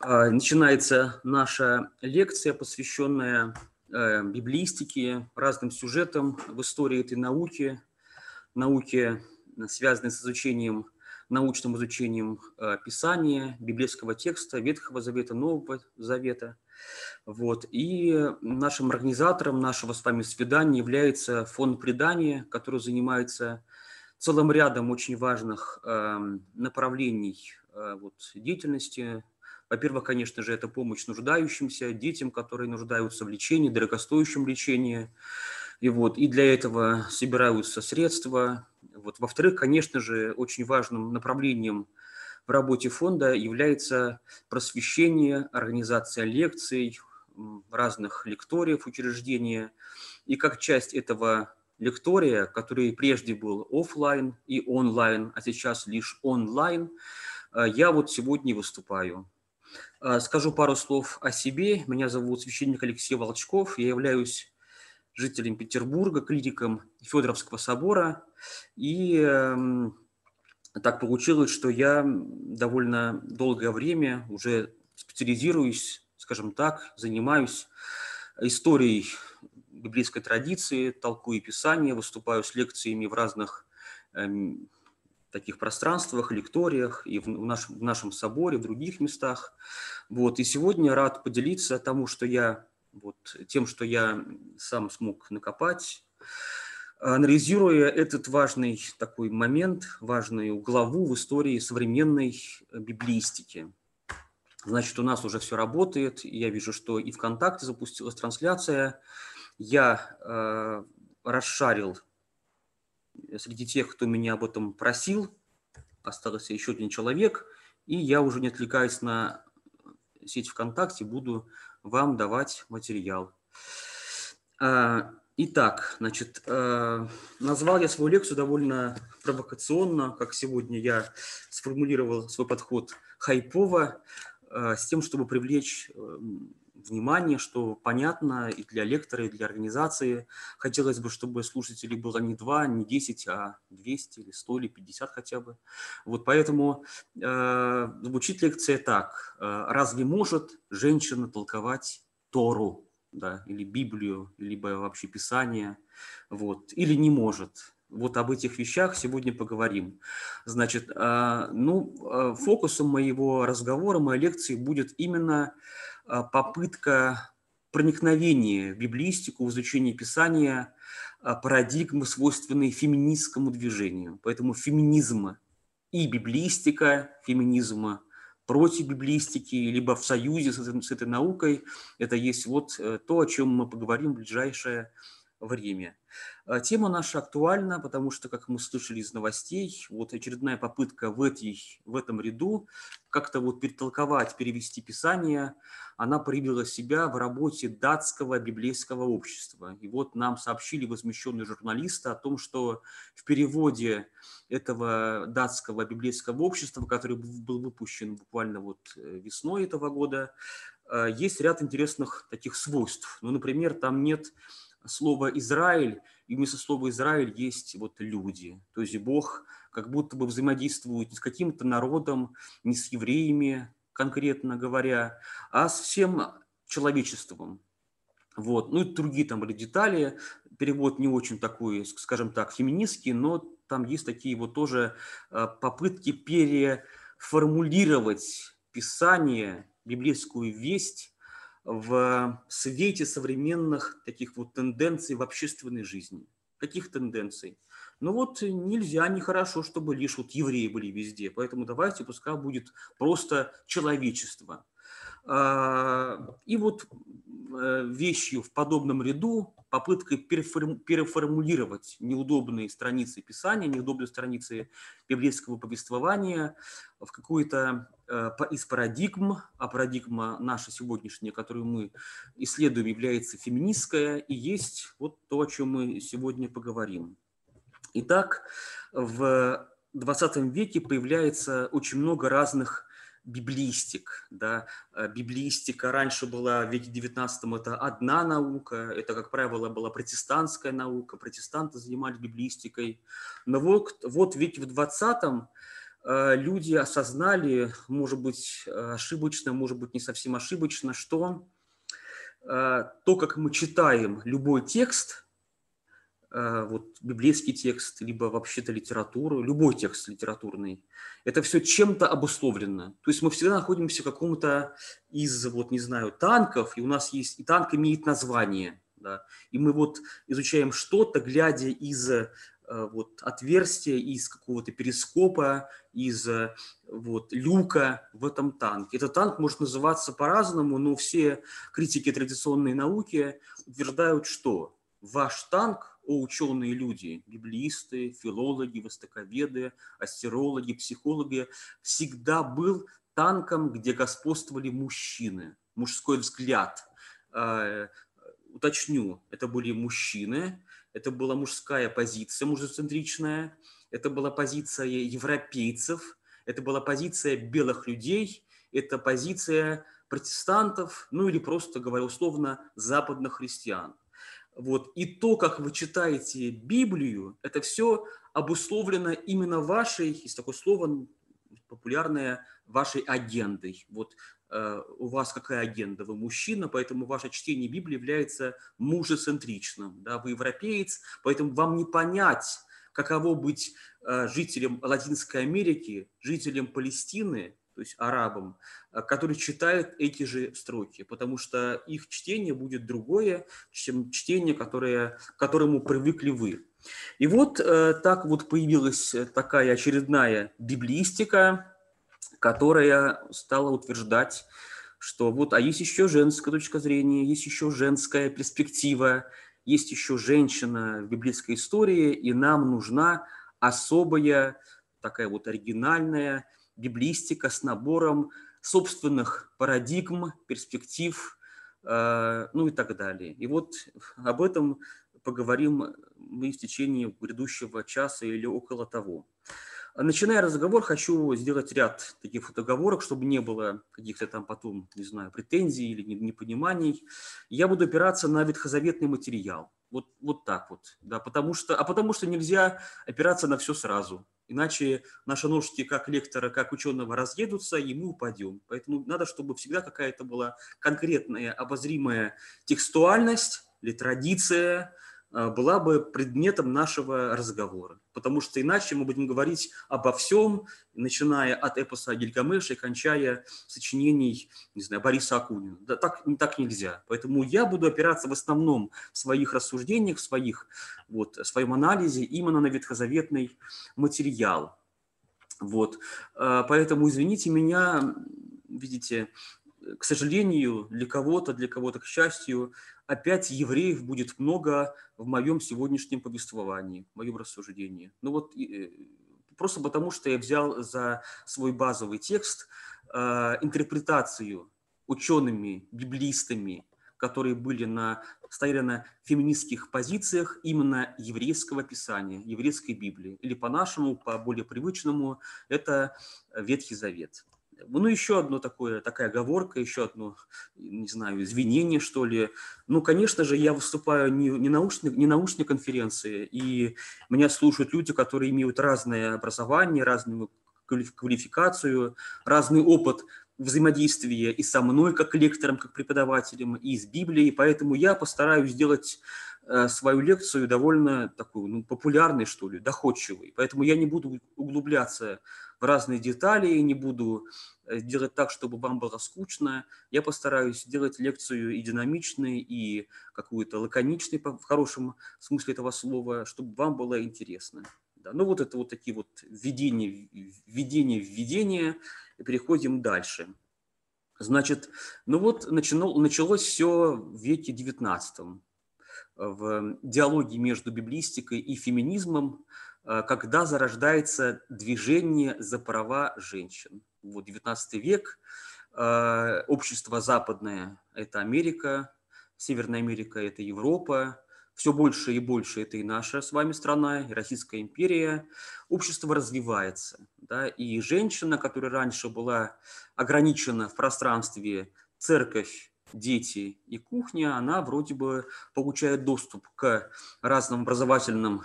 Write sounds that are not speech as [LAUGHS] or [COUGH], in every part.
А, начинается наша лекция, посвященная э, библистике, разным сюжетам в истории этой науки, науке, связанной с изучением, научным изучением э, Писания, библейского текста, Ветхого Завета, Нового Завета. Вот. И нашим организатором нашего с вами свидания является фонд предания, который занимается целым рядом очень важных эм, направлений э, вот, деятельности во-первых, конечно же, это помощь нуждающимся, детям, которые нуждаются в лечении, дорогостоящем лечении. И, вот, и для этого собираются средства. Вот. Во-вторых, конечно же, очень важным направлением в работе фонда является просвещение, организация лекций, разных лекториев учреждения. И как часть этого лектория, который прежде был офлайн и онлайн, а сейчас лишь онлайн, э, я вот сегодня выступаю. А, скажу пару слов о себе. Меня зовут священник Алексей Волчков. Я являюсь жителем Петербурга, клириком Федоровского собора. И э, так получилось, что я довольно долгое время уже специализируюсь, скажем так, занимаюсь историей библейской традиции, толкую Писание, выступаю с лекциями в разных эм, таких пространствах, лекториях и в, наш, в нашем соборе, в других местах. Вот. И сегодня рад поделиться тому, что я, вот, тем, что я сам смог накопать, анализируя этот важный такой момент, важную главу в истории современной библистики. Значит, у нас уже все работает. Я вижу, что и ВКонтакте запустилась трансляция. Я э, расшарил среди тех, кто меня об этом просил, остался еще один человек, и я уже не отвлекаясь на сеть ВКонтакте, буду вам давать материал. А, итак, значит, э, назвал я свою лекцию довольно провокационно, как сегодня я сформулировал свой подход хайпово, э, с тем, чтобы привлечь эм, внимание, что понятно и для лектора, и для организации. Хотелось бы, чтобы слушателей было не 2, не 10, а 200 или 100 или 50 хотя бы. Вот поэтому э, звучит лекция так. Э, разве может женщина толковать Тору? Да, или Библию, либо вообще Писание, вот, или не может. Вот об этих вещах сегодня поговорим. Значит, э, ну, э, фокусом моего разговора, моей лекции будет именно попытка проникновения в библистику, в изучение Писания а, парадигмы, свойственной феминистскому движению. Поэтому феминизм и библистика феминизма против библистики, либо в союзе с, с этой наукой, это есть вот э, то, о чем мы поговорим в ближайшее время. А, тема наша актуальна, потому что, как мы слышали из новостей, вот очередная попытка в, этой, в этом ряду как-то вот перетолковать, перевести Писание, она проявила себя в работе датского библейского общества. И вот нам сообщили возмещенные журналисты о том, что в переводе этого датского библейского общества, который был выпущен буквально вот э, весной этого года, э, есть ряд интересных таких свойств. Ну, например, там нет слова «Израиль», и вместо слова «Израиль» есть вот люди. То есть Бог как будто бы взаимодействует не с каким-то народом, не с евреями, конкретно говоря, а с всем человечеством. Вот. Ну и другие там были детали. Перевод не очень такой, скажем так, феминистский, но там есть такие вот тоже э, попытки переформулировать Писание, библейскую весть в свете современных таких вот тенденций в общественной жизни. Каких тенденций? Ну вот нельзя, нехорошо, чтобы лишь вот евреи были везде. Поэтому давайте, пускай будет просто человечество. И вот вещью в подобном ряду попыткой переформулировать неудобные страницы Писания, неудобные страницы библейского повествования в какую-то э, из парадигм, а парадигма наша сегодняшняя, которую мы исследуем, является феминистская, и есть вот то, о чем мы сегодня поговорим. Итак, в 20 веке появляется очень много разных библистик. Да? Э, библистика раньше была в веке XIX это одна наука, это, как правило, была протестантская наука, протестанты занимались библистикой. Но вот, вот в веке в XX э, люди осознали, может быть, ошибочно, может быть, не совсем ошибочно, что э, то, как мы читаем любой текст – вот библейский текст, либо вообще-то литературу, любой текст литературный, это все чем-то обусловлено. То есть мы всегда находимся в каком-то из, вот не знаю, танков, и у нас есть, и танк имеет название, да, и мы вот изучаем что-то, глядя из э, вот отверстия, из какого-то перископа, из э, вот люка в этом танке. Этот танк может называться по-разному, но все критики традиционной науки утверждают, что ваш танк о ученые люди, библиисты, филологи, востоковеды, астерологи, психологи, всегда был танком, где господствовали мужчины, мужской взгляд. Э, уточню, это были мужчины, это была мужская позиция, мужецентричная, это была позиция европейцев, это была позиция белых людей, это позиция протестантов, ну или просто, говоря условно, западных христиан – вот. И то, как вы читаете Библию, это все обусловлено именно вашей, есть такое слово популярное, вашей агендой. Вот э, у вас какая агенда? Вы мужчина, поэтому ваше чтение Библии является мужецентричным. Да? Вы европеец, поэтому вам не понять, каково быть э, жителем Латинской Америки, жителем Палестины, то есть арабам, э, которые читают эти же строки, потому что их чтение будет другое, чем чтение, которое, к которому привыкли вы. И вот э, так вот появилась такая очередная библистика, которая стала утверждать, что вот, а есть еще женская точка зрения, есть еще женская перспектива, есть еще женщина в библейской истории, и нам нужна особая, такая вот оригинальная библистика с набором собственных парадигм, перспектив, э, ну и так далее. И вот об этом поговорим мы в течение грядущего часа или около того. Начиная разговор, хочу сделать ряд таких договорок, чтобы не было каких-то там потом, не знаю, претензий или непониманий. Я буду опираться на ветхозаветный материал. Вот, вот так вот. Да, потому что, а потому что нельзя опираться на все сразу. Иначе наши ножки как лектора, как ученого разъедутся, и мы упадем. Поэтому надо, чтобы всегда какая-то была конкретная, обозримая текстуальность или традиция, а, была бы предметом нашего разговора. Потому что иначе мы будем говорить обо всем, начиная от эпоса Гильгамеша и кончая сочинений, не знаю, Бориса Акунина. Да, так, так нельзя. Поэтому я буду опираться в основном в своих рассуждениях, в, своих, вот, в своем анализе именно на ветхозаветный материал. Вот. А, поэтому, извините меня, видите, к сожалению, для кого-то, для кого-то, к счастью, опять евреев будет много в моем сегодняшнем повествовании, в моем рассуждении. Ну вот э, просто потому, что я взял за свой базовый текст э, интерпретацию учеными, библистами, которые были на, стояли на феминистских позициях именно еврейского писания, еврейской Библии. Или по-нашему, по более привычному, это Ветхий Завет. Ну, еще одно такое, такая оговорка, еще одно, не знаю, извинение, что ли. Ну, конечно же, я выступаю не, не, научной, не научной конференции, и меня слушают люди, которые имеют разное образование, разную квалификацию, разный опыт взаимодействия и со мной, как лектором, как преподавателем, и с Библией, поэтому я постараюсь сделать свою лекцию довольно такую, ну, популярной, что ли, доходчивой. Поэтому я не буду углубляться в разные детали, не буду э, делать так, чтобы вам было скучно. Я постараюсь сделать лекцию и динамичной, и какую-то лаконичной, в хорошем смысле этого слова, чтобы вам было интересно. Да. Ну вот это вот такие вот введения, введения, введения, и переходим дальше. Значит, ну вот начало, началось все в веке XIX, в диалоге между библистикой и феминизмом, э, когда зарождается движение за права женщин. Вот XIX век, э, общество западное – это Америка, Северная Америка – это Европа, все больше и больше это и наша с вами страна, и Российская империя. Общество развивается. Да, и женщина, которая раньше была ограничена в пространстве церковь, дети и кухня, она вроде бы получает доступ к разным образовательным,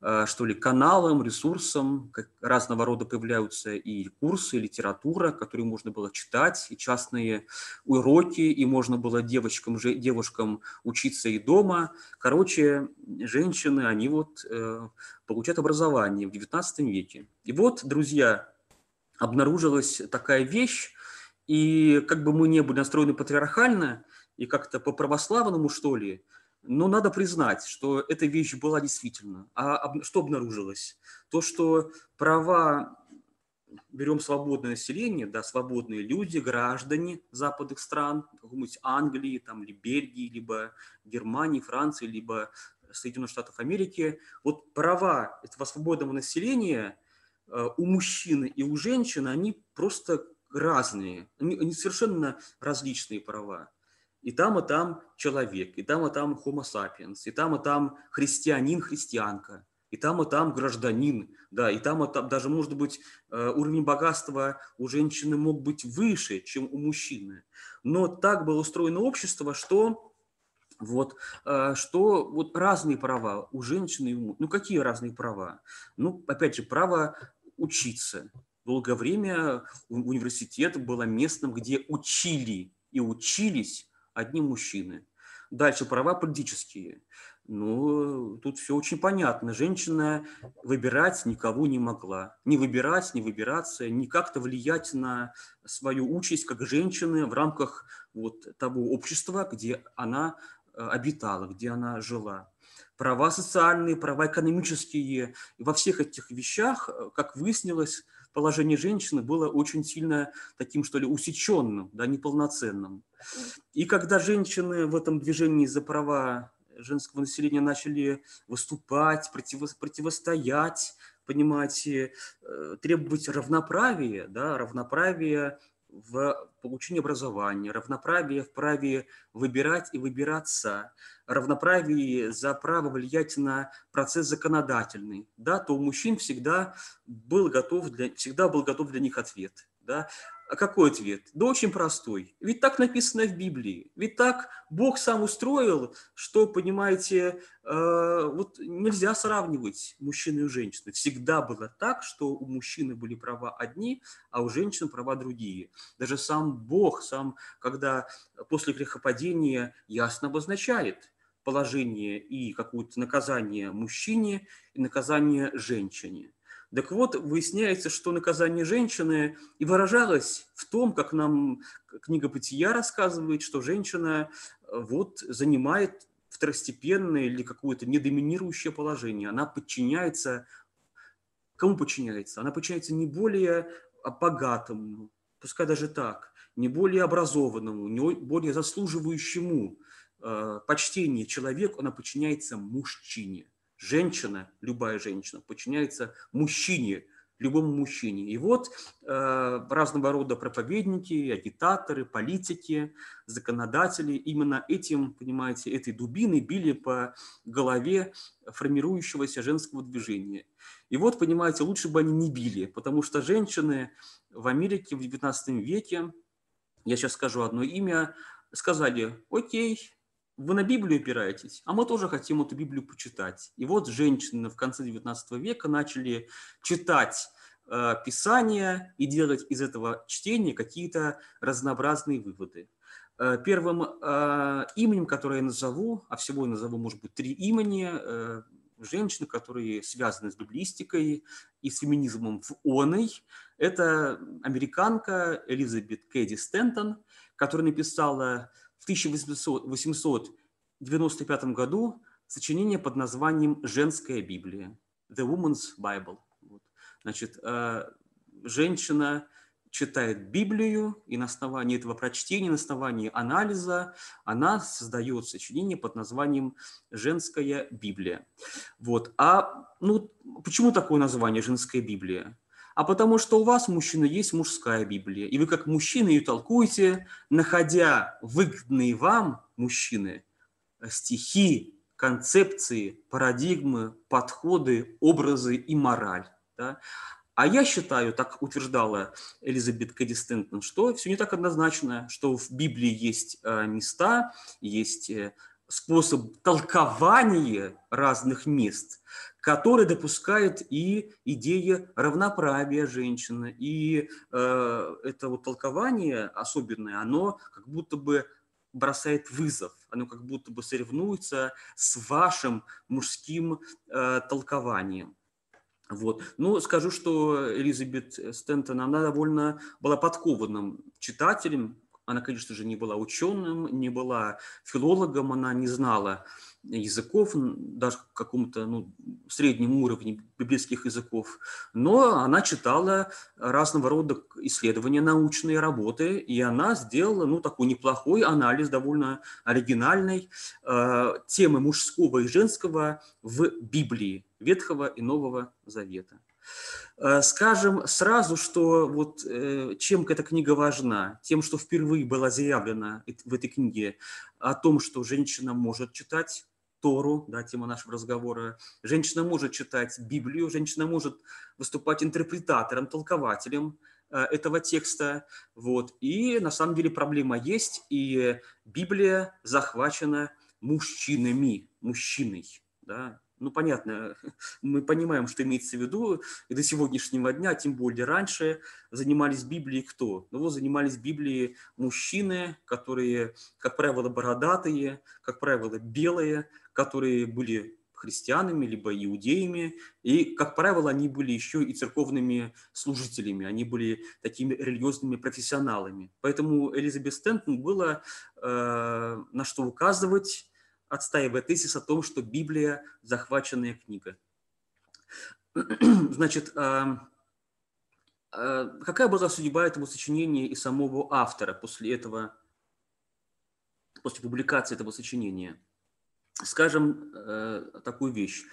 э, что ли, каналам, ресурсам, разного рода появляются и курсы, и литература, которые можно было читать, и частные уроки, и можно было девочкам, девушкам учиться и дома. Короче, женщины, они вот э, получают образование в XIX веке. И вот, друзья, обнаружилась такая вещь, и как бы мы не были настроены патриархально и как-то по-православному, что ли, но надо признать, что эта вещь была действительно. А что обнаружилось? То, что права, берем свободное население, да, свободные люди, граждане западных стран, какой-нибудь Англии, там, или Бельгии, либо Германии, Франции, либо Соединенных Штатов Америки, вот права этого свободного населения э, у мужчины и у женщины, они просто разные, они, совершенно различные права. И там, и там человек, и там, и там homo sapiens, и там, и там христианин, христианка, и там, и там гражданин, да, и там, и там даже, может быть, э, уровень богатства у женщины мог быть выше, чем у мужчины. Но так было устроено общество, что вот, э, что вот разные права у женщины Ну, какие разные права? Ну, опять же, право учиться, долгое время университет был местом, где учили и учились одни мужчины. Дальше права политические. Ну, тут все очень понятно. Женщина выбирать никого не могла. Не выбирать, не выбираться, не как-то влиять на свою участь как женщины в рамках вот того общества, где она обитала, где она жила. Права социальные, права экономические. И во всех этих вещах, э, как выяснилось, положение женщины было очень сильно таким, что ли, усеченным, да, неполноценным. И когда женщины в этом движении за права женского населения начали выступать, противо, противостоять, понимаете, э, требовать равноправия, да, равноправия в получении образования, равноправие в праве выбирать и выбираться, равноправие за право влиять на процесс законодательный, да, то у мужчин всегда был готов для, всегда был готов для них ответ. Да? А какой ответ? Да очень простой. Ведь так написано в Библии. Ведь так Бог сам устроил, что, понимаете, э, вот нельзя сравнивать мужчину и женщину. Всегда было так, что у мужчины были права одни, а у женщин права другие. Даже сам Бог, сам, когда после грехопадения ясно обозначает положение и какое-то наказание мужчине и наказание женщине. Так вот, выясняется, что наказание женщины и выражалось в том, как нам книга «Бытия» рассказывает, что женщина э, вот занимает второстепенное или какое-то недоминирующее положение. Она подчиняется, кому подчиняется? Она подчиняется не более богатому, пускай даже так, не более образованному, не более заслуживающему э, почтения человеку, она подчиняется мужчине женщина, любая женщина, подчиняется мужчине, любому мужчине. И вот э, разного рода проповедники, агитаторы, политики, законодатели именно этим, понимаете, этой дубиной били по голове формирующегося женского движения. И вот, понимаете, лучше бы они не били, потому что женщины в Америке в XIX веке, я сейчас скажу одно имя, сказали, окей, вы на Библию опираетесь, а мы тоже хотим эту Библию почитать. И вот женщины в конце XIX века начали читать э, Писание и делать из этого чтения какие-то разнообразные выводы. Э, первым э, именем, которое я назову, а всего я назову, может быть, три имени, э, женщин, которые связаны с библистикой и с феминизмом в оной, это американка Элизабет Кэдди Стентон, которая написала в 1895 году сочинение под названием «Женская Библия» – «The Woman's Bible». Вот. Значит, э, женщина читает Библию, и на основании этого прочтения, на основании анализа она создает сочинение под названием «Женская Библия». Вот. А ну, почему такое название «Женская Библия»? А потому что у вас, мужчина, есть мужская Библия, и вы как мужчина ее толкуете, находя выгодные вам, мужчины, стихи, концепции, парадигмы, подходы, образы и мораль. Да? А я считаю, так утверждала Элизабет Кэдди Стентон, что все не так однозначно, что в Библии есть э, места, есть э, способ толкования разных мест, который допускает и идея равноправия женщины. И э, это вот толкование особенное, оно как будто бы бросает вызов, оно как будто бы соревнуется с вашим мужским э, толкованием. Вот. Ну, скажу, что Элизабет Стентон, она довольно была подкованным читателем. Она, конечно же, не была ученым, не была филологом, она не знала языков, даже в каком-то ну, среднем уровне библейских языков, но она читала разного рода исследования, научные работы, и она сделала ну, такой неплохой анализ, довольно оригинальной э, темы мужского и женского в Библии Ветхого и Нового Завета. Э, скажем сразу, что вот э, чем эта книга важна? Тем, что впервые было заявлено в этой книге о том, что женщина может читать Тору, да, тема нашего разговора. Женщина может читать Библию, женщина может выступать интерпретатором, толкователем э, этого текста. Вот. И на самом деле проблема есть, и Библия захвачена мужчинами, мужчиной. Да? Ну, понятно, мы понимаем, что имеется в виду, и до сегодняшнего дня, тем более раньше, занимались Библией кто? Ну, вот занимались Библией мужчины, которые, как правило, бородатые, как правило, белые, которые были христианами, либо иудеями, и, как правило, они были еще и церковными служителями, они были такими религиозными профессионалами. Поэтому Элизабет Стентон было э, на что указывать, отстаивая тезис о том, что Библия – захваченная книга. Значит, э, э, какая была судьба этого сочинения и самого автора после этого, после публикации этого сочинения? Скажем э, такую вещь.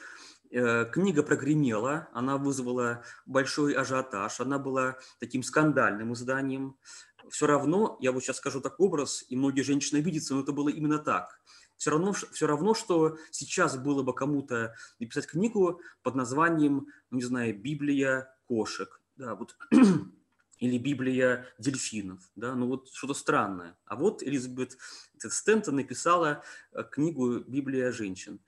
Э, книга прогремела, она вызвала большой ажиотаж, она была таким скандальным изданием. Все равно, я вот сейчас скажу так образ, и многие женщины обидятся, но это было именно так. Все равно, все равно, что сейчас было бы кому-то написать книгу под названием, ну, не знаю, «Библия кошек». Да, вот или Библия дельфинов, да, ну вот что-то странное. А вот Элизабет Стентон написала э, книгу «Библия женщин».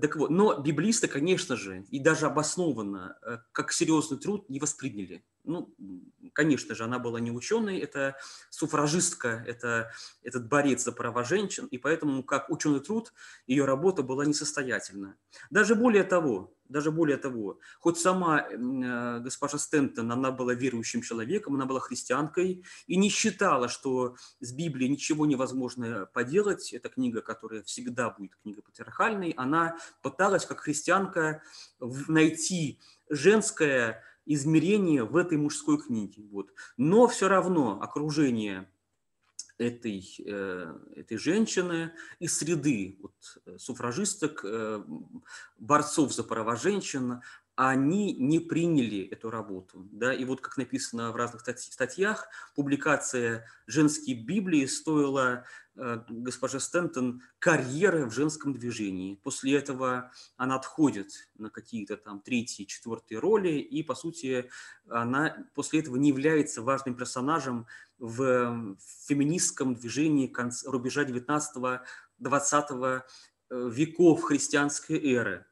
Так вот, но библисты, конечно же, и даже обоснованно, э, как серьезный труд не восприняли. Ну, конечно же, она была не ученой, это суфражистка, это этот борец за права женщин, и поэтому, как ученый труд, ее работа была несостоятельна. Даже более того, даже более того, хоть сама э, госпожа Стентон, она была верующим человеком, она была христианкой и не считала, что с Библией ничего невозможно поделать. Это книга, которая всегда будет книга патриархальной. Она пыталась, как христианка, найти женское измерение в этой мужской книге. Вот. Но все равно окружение этой, э, этой женщины из среды вот, э, суфражисток, э, борцов за права женщин, они не приняли эту работу. Да? И вот как написано в разных статьях, публикация женской Библии стоила э, госпоже Стентон карьеры в женском движении. После этого она отходит на какие-то там третьи, четвертые роли, и, по сути, она после этого не является важным персонажем Эм, в феминистском движении рубежа 19-20 э, веков христианской эры.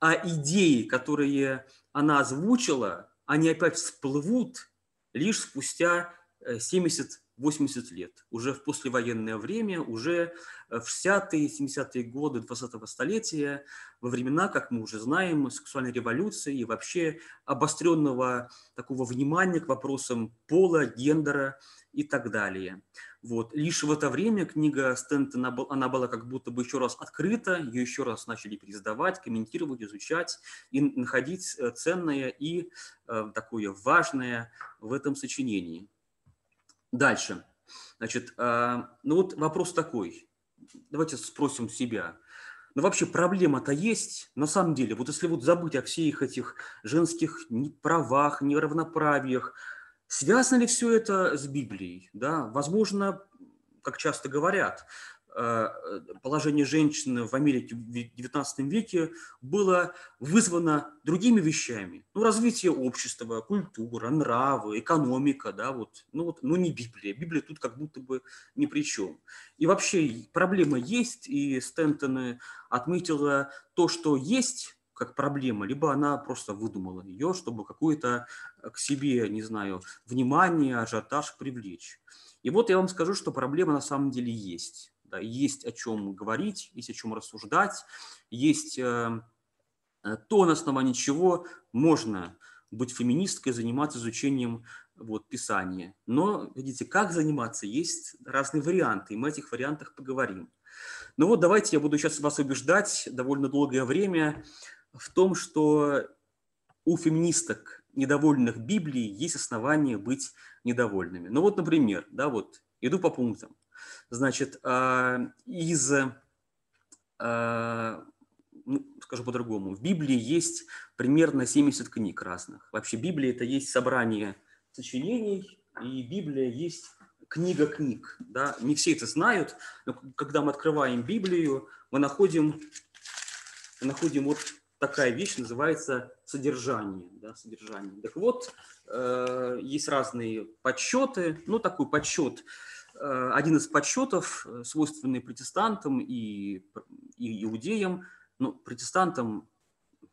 А идеи, которые она озвучила, они опять всплывут лишь спустя э, 70 80 лет. Уже в послевоенное время, уже э, в 60-е, 70-е годы 20-го столетия, во времена, как мы уже знаем, сексуальной революции и вообще обостренного такого внимания к вопросам пола, гендера и так далее. Вот. Лишь в это время книга Стентона, она была как будто бы еще раз открыта, ее еще раз начали переиздавать, комментировать, изучать и находить э, ценное и э, такое важное в этом сочинении. Дальше. Значит, ну вот вопрос такой. Давайте спросим себя. Ну вообще проблема-то есть, на самом деле. Вот если вот забыть о всех этих женских правах, неравноправиях, связано ли все это с Библией? Да? Возможно, как часто говорят, положение женщины в Америке в XIX веке было вызвано другими вещами. Ну, развитие общества, культура, нравы, экономика, да, вот, ну, вот, ну, не Библия. Библия тут как будто бы ни при чем. И вообще проблема есть, и Стентон отметила то, что есть, как проблема, либо она просто выдумала ее, чтобы какое-то к себе, не знаю, внимание, ажиотаж привлечь. И вот я вам скажу, что проблема на самом деле есть есть о чем говорить, есть о чем рассуждать, есть э, э, то, на основании чего можно быть феминисткой, заниматься изучением вот, Писания. Но, видите, как заниматься, есть разные варианты, и мы о этих вариантах поговорим. Ну вот давайте я буду сейчас вас убеждать довольно долгое время в том, что у феминисток, недовольных Библией, есть основания быть недовольными. Ну вот, например, да, вот, иду по пунктам. Значит, а, из, а, ну, скажу по-другому, в Библии есть примерно 70 книг разных. Вообще Библия – это есть собрание сочинений, и Библия есть книга книг. Да? Не все это знают, но когда мы открываем Библию, мы находим, мы находим вот такая вещь, называется содержание. Да, содержание. Так вот, э, есть разные подсчеты. Ну, такой подсчет – один из подсчетов, э, свойственный протестантам и, и иудеям, ну, протестантам,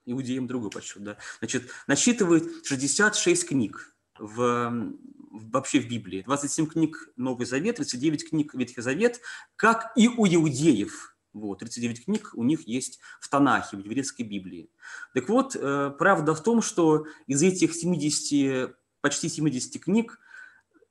иудеям другой подсчет, да, значит, насчитывает 66 книг в, вообще в Библии. 27 книг Новый Завет, 39 книг Ветхий Завет, как и у иудеев. Вот, 39 книг у них есть в Танахе, в еврейской Библии. Так вот, э, правда в том, что из этих 70, почти 70 книг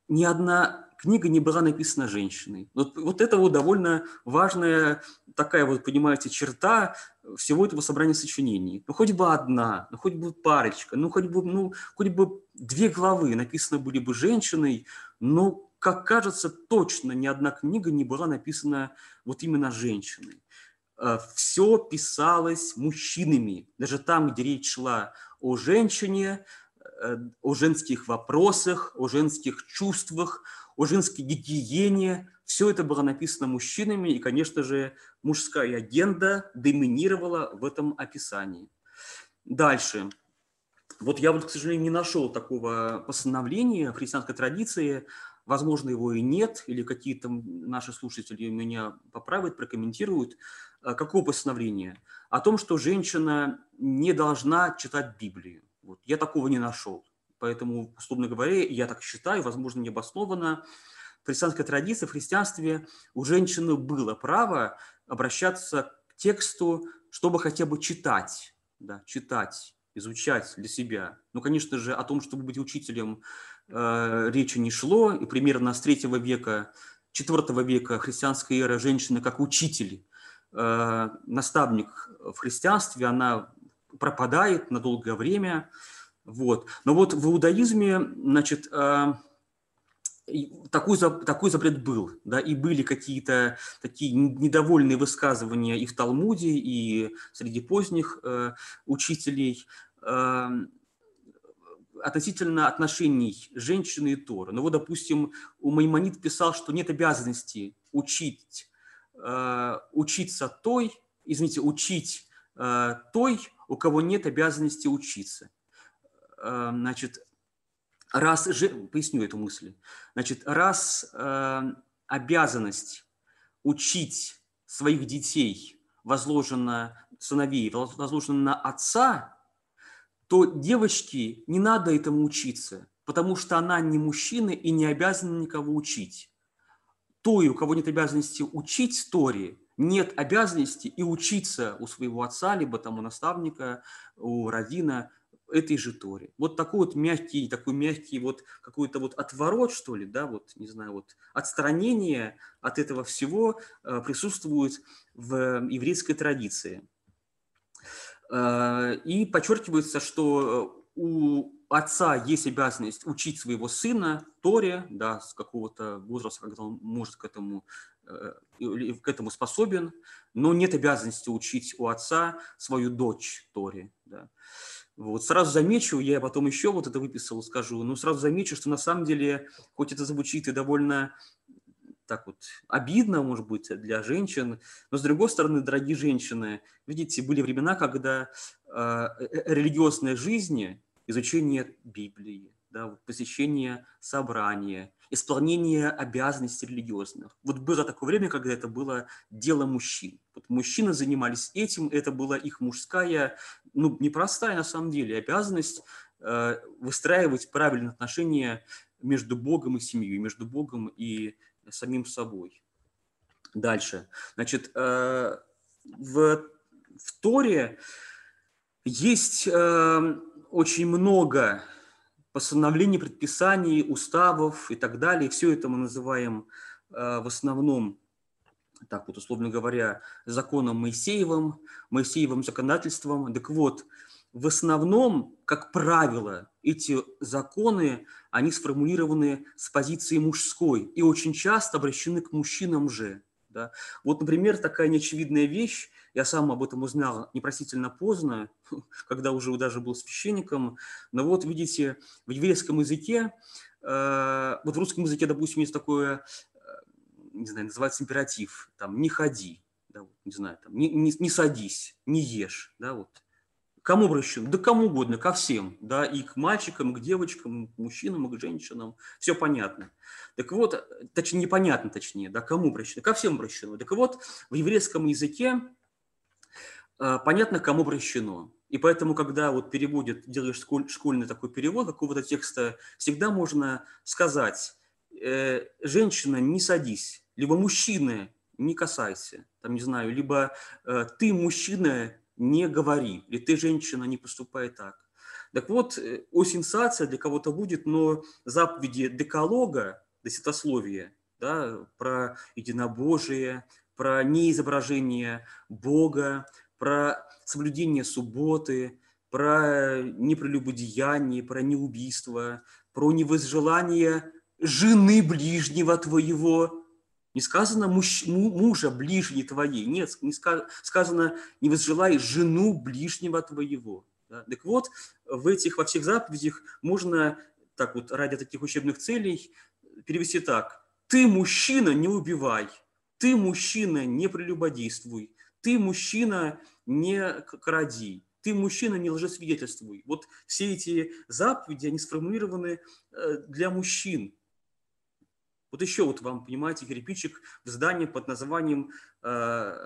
ни одна книга не была написана женщиной. Вот, вот это вот довольно важная такая вот, понимаете, черта всего этого собрания сочинений. Ну, хоть бы одна, ну, хоть бы парочка, ну, хоть бы, ну, хоть бы две главы написаны были бы женщиной, но, как кажется, точно ни одна книга не была написана вот именно женщиной. Э, Все писалось мужчинами. Даже там, где речь шла о женщине, о женских вопросах, о женских чувствах, о женской гигиене. Все это было написано мужчинами, и, конечно же, мужская агенда доминировала в этом описании. Дальше. Вот я вот, к сожалению, не нашел такого постановления в христианской традиции, возможно, его и нет, или какие-то наши слушатели меня поправят, прокомментируют. А, какого постановления? О том, что женщина не должна читать Библию. Вот. Я такого не нашел. Поэтому, условно говоря, я так считаю, возможно, необоснованно, в христианской традиции, в христианстве у женщины было право обращаться к тексту, чтобы хотя бы читать, да, читать, изучать для себя. Ну, конечно же, о том, чтобы быть учителем, э, речи не шло, и примерно с третьего века, четвертого века христианской эры женщина как учитель, э, наставник в христианстве, она пропадает на долгое время – вот. Но вот в иудаизме, значит, э, такой, такой запрет был, да, и были какие-то такие недовольные высказывания и в Талмуде, и среди поздних э, учителей э, относительно отношений женщины и Тора. Ну вот, допустим, у Маймонид писал, что нет обязанности учить, э, учиться той, извините, учить той, у кого нет обязанности учиться. Э, значит, раз, поясню эту мысль, значит, раз э, обязанность учить своих детей возложена, сыновей, возложена на отца, то девочке не надо этому учиться, потому что она не мужчина и не обязана никого учить. Той, у кого нет обязанности учить Торе, нет обязанности и учиться у своего отца, либо там у наставника, у равина, этой же Торе. Вот такой вот мягкий, такой мягкий вот какой-то вот отворот, что ли, да, вот, не знаю, вот отстранение от этого всего э, присутствует в еврейской традиции. Э, и подчеркивается, что у отца есть обязанность учить своего сына Торе, да, с какого-то возраста, когда он может к этому, э, к этому способен, но нет обязанности учить у отца свою дочь Торе. Да. Вот, сразу замечу, я потом еще вот это выписал, скажу, но сразу замечу, что на самом деле, хоть это звучит и довольно так вот обидно, может быть, для женщин, но с другой стороны, дорогие женщины, видите, были времена, когда э, религиозная жизнь, изучение Библии, да, посещение собрания, исполнение обязанностей религиозных. Вот было такое время, когда это было дело мужчин. Вот мужчины занимались этим, это была их мужская, ну, непростая на самом деле обязанность э, выстраивать правильные отношения между Богом и семьей, между Богом и самим собой. Дальше. Значит, э, в, в Торе есть э, очень много постановлений, предписаний, уставов и так далее. Все это мы называем э, в основном, так вот условно говоря, законом Моисеевым, Моисеевым законодательством. Так вот, в основном, как правило, эти законы, они сформулированы с позиции мужской и очень часто обращены к мужчинам же. Да? Вот, например, такая неочевидная вещь, я сам об этом узнал непростительно поздно, [LAUGHS] когда уже даже был священником, но вот, видите, в еврейском языке, э, вот в русском языке, допустим, есть такое, э, не знаю, называется императив, там, не ходи, да, вот, не знаю, там, не, не, не садись, не ешь, да, вот, кому обращен? Да кому угодно, ко всем, да, и к мальчикам, и к девочкам, и к мужчинам, и к женщинам, все понятно. Так вот, точнее, непонятно точнее, да, кому обращено, ко всем обращено. Так вот, в еврейском языке э, понятно, кому обращено. И поэтому, когда вот переводят, делаешь школь, школьный такой перевод какого-то текста, всегда можно сказать, э, женщина, не садись, либо мужчина, не касайся, там, не знаю, либо э, ты, мужчина, не говори, или ты, женщина, не поступай так. Так вот, э, о сенсация для кого-то будет, но заповеди деколога, десятословия, да, про единобожие, про неизображение Бога, про соблюдение субботы, про непрелюбодеяние, про неубийство, про невозжелание жены ближнего твоего, не сказано муж, мужа ближней твоей, нет, не сказано не возжелай жену ближнего твоего. Да? Так вот, в этих, во всех заповедях можно, так вот, ради таких учебных целей, перевести так. Ты, мужчина, не убивай. Ты, мужчина, не прелюбодействуй. Ты, мужчина, не кради. Ты, мужчина, не лжесвидетельствуй. Вот все эти заповеди, они сформулированы э, для мужчин, вот еще вот вам, понимаете, кирпичик в здании под названием э,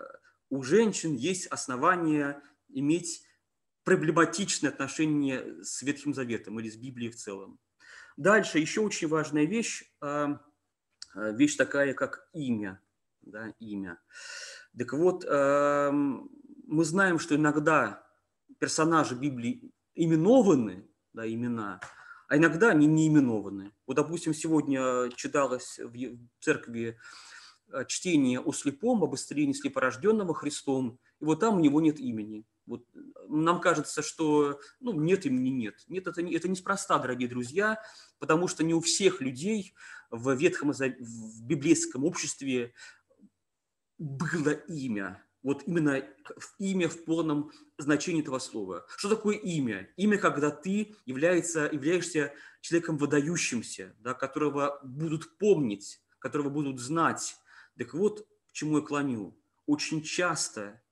«У женщин есть основания иметь проблематичное отношение с Ветхим Заветом или с Библией в целом». Дальше еще очень важная вещь, э, вещь такая, как имя. Да, имя. Так вот, э, мы знаем, что иногда персонажи Библии именованы, да, имена – а иногда они не именованы. Вот, допустим, сегодня читалось в церкви э, чтение о слепом, об исцелении слепорожденного Христом, и вот там у него нет имени. Вот нам кажется, что ну, нет имени, нет. Нет, это, это неспроста, дорогие друзья, потому что не у всех людей в ветхом, в библейском обществе было имя вот именно имя в полном значении этого слова. Что такое имя? Имя, когда ты является, являешься человеком выдающимся, да, которого будут помнить, которого будут знать. Так вот, к чему я клоню. Очень часто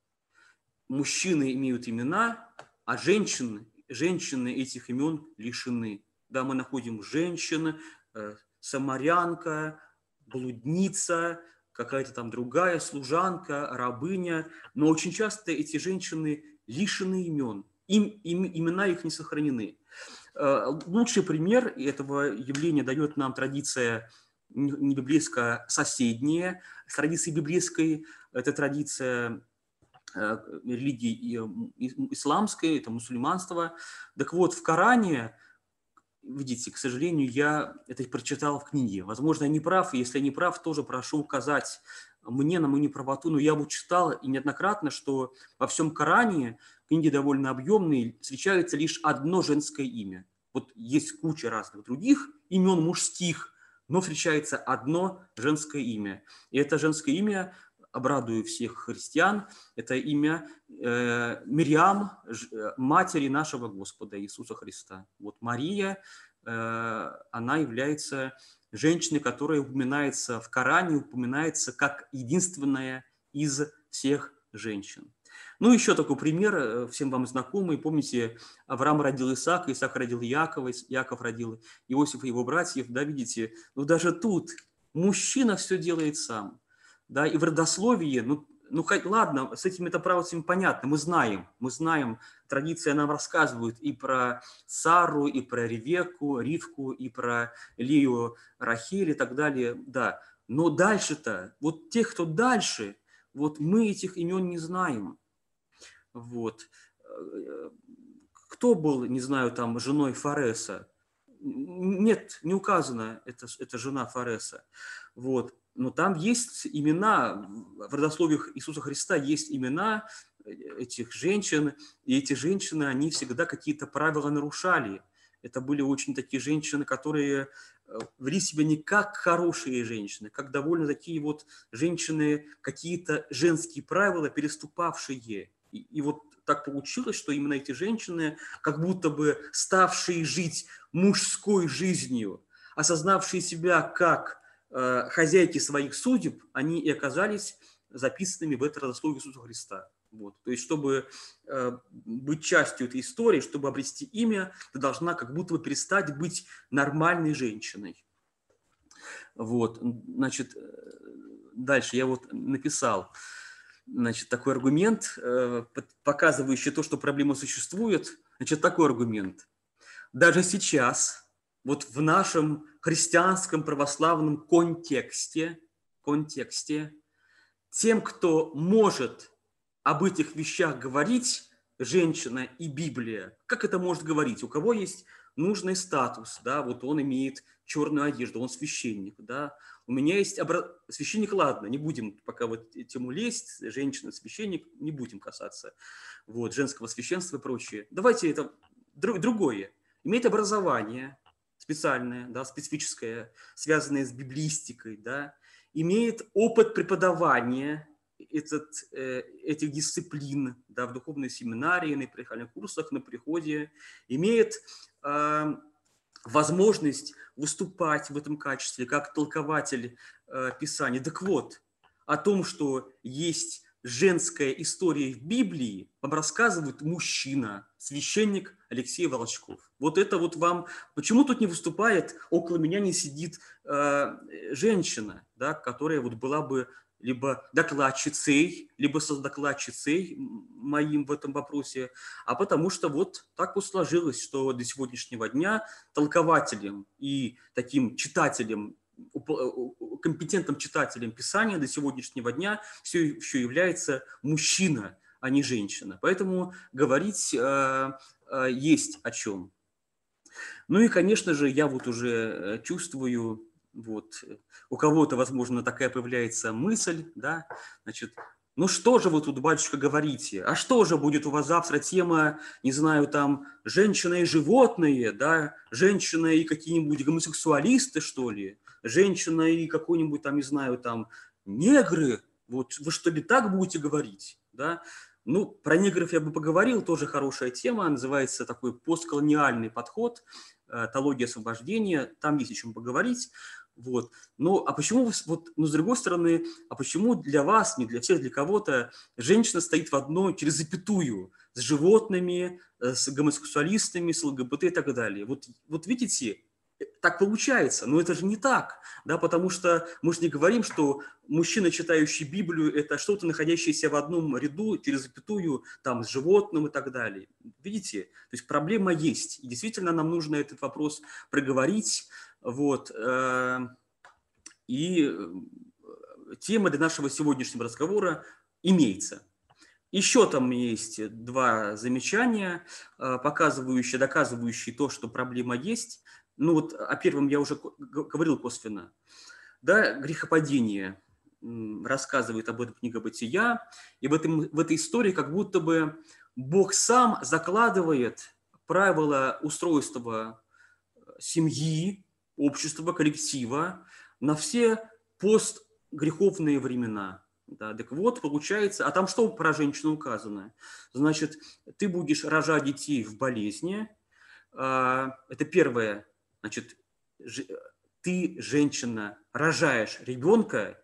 мужчины имеют имена, а женщины, женщины этих имен лишены. Да, мы находим женщин, э, самарянка, блудница, какая-то там другая служанка, рабыня, но очень часто эти женщины лишены имен, им, им, имена их не сохранены. Э, лучший пример этого явления дает нам традиция не библейская, соседняя с традицией библейской, это традиция э, религии исламской, это мусульманство. Так вот, в Коране видите, к сожалению, я это прочитал в книге. Возможно, я не прав, и если я не прав, тоже прошу указать мне на мою неправоту, но я бы читал и неоднократно, что во всем Коране, книги довольно объемные, встречается лишь одно женское имя. Вот есть куча разных других имен мужских, но встречается одно женское имя. И это женское имя, обрадую всех христиан, это имя э, Мириам, э, матери нашего Господа Иисуса Христа. Вот Мария, э, она является женщиной, которая упоминается в Коране, упоминается как единственная из всех женщин. Ну, еще такой пример, э, всем вам знакомый. Помните, Авраам родил Исаака, Исаак родил Якова, Яков родил Иосифа и его братьев. Да, видите, ну даже тут мужчина все делает сам. Да, и в родословии, ну, ну хоть ладно, с этими это правилами понятно, мы знаем, мы знаем, традиция нам рассказывает и про Сару, и про Ревеку, Ривку, и про Лию, Рахиль и так далее, да. Но дальше-то, вот тех, кто дальше, вот мы этих имен не знаем. Вот. Кто был, не знаю, там, женой Фареса? Нет, не указано, это, это жена Фареса. Вот. Но там есть имена, в родословиях Иисуса Христа есть имена этих женщин, и эти женщины, они всегда какие-то правила нарушали. Это были очень такие женщины, которые э, вели себя не как хорошие женщины, как довольно такие вот женщины, какие-то женские правила переступавшие. И, и вот так получилось, что именно эти женщины, как будто бы ставшие жить мужской жизнью, осознавшие себя как э, хозяйки своих судеб, они и оказались записанными в это родословие Иисуса Христа. Вот. То есть, чтобы э, быть частью этой истории, чтобы обрести имя, ты должна как будто бы перестать быть нормальной женщиной. Вот, значит, э, дальше я вот написал значит, такой аргумент, э, показывающий то, что проблема существует. Значит, такой аргумент. Даже сейчас, вот в нашем христианском православном контексте, контексте, тем, кто может об этих вещах говорить, женщина и Библия, как это может говорить? У кого есть нужный статус, да, вот он имеет черную одежду, он священник, да, у меня есть обра... священник, ладно, не будем пока вот тему лезть, женщина, священник, не будем касаться, вот, женского священства и прочее. Давайте это друг, другое. Имеет образование специальное, да, специфическое, связанное с библистикой, да, имеет опыт преподавания этот, э, этих дисциплин да, в духовной семинарии, на приходных курсах, на приходе, имеет э, возможность выступать в этом качестве как толкователь э, Писания. Так вот, о том, что есть женская история в Библии, вам рассказывает мужчина, священник Алексей Волчков. Вот это вот вам... Почему тут не выступает, около меня не сидит э, женщина, да, которая вот была бы либо докладчицей, либо с докладчицей моим в этом вопросе, а потому что вот так вот сложилось, что до сегодняшнего дня толкователем и таким читателем, компетентным читателем Писания до сегодняшнего дня все еще является мужчина, а не женщина. Поэтому говорить э, э, есть о чем. Ну и, конечно же, я вот уже э, чувствую вот. У кого-то, возможно, такая появляется мысль, да, значит, ну что же вы тут, батюшка, говорите? А что же будет у вас завтра тема, не знаю, там, женщины и животные, да, женщины и какие-нибудь гомосексуалисты, что ли, женщина и какой-нибудь там, не знаю, там, негры, вот вы что ли так будете говорить, да? Ну, про негров я бы поговорил, тоже хорошая тема, называется такой постколониальный подход, э, теология освобождения, там есть о чем поговорить. Вот. Ну, а почему, вот, ну, с другой стороны, а почему для вас, не для всех, для кого-то женщина стоит в одной через запятую с животными, э, с гомосексуалистами, с ЛГБТ и так далее? Вот, вот видите, так получается, но это же не так, да, потому что мы же не говорим, что мужчина, читающий Библию, это что-то, находящееся в одном ряду, через запятую, там, с животным и так далее. Видите, то есть проблема есть, и действительно нам нужно этот вопрос проговорить, вот. Э, и э, тема для нашего сегодняшнего разговора имеется. Еще там есть два замечания, э, показывающие, доказывающие то, что проблема есть. Ну вот о первом я уже говорил косвенно. Да, грехопадение рассказывает об этом книга «Бытия», и в, этом, в этой истории как будто бы Бог сам закладывает правила устройства семьи, общества, коллектива на все постгреховные времена. Да, так вот, получается, а там что про женщину указано? Значит, ты будешь рожать детей в болезни. А, это первое. Значит, ты, женщина, рожаешь ребенка,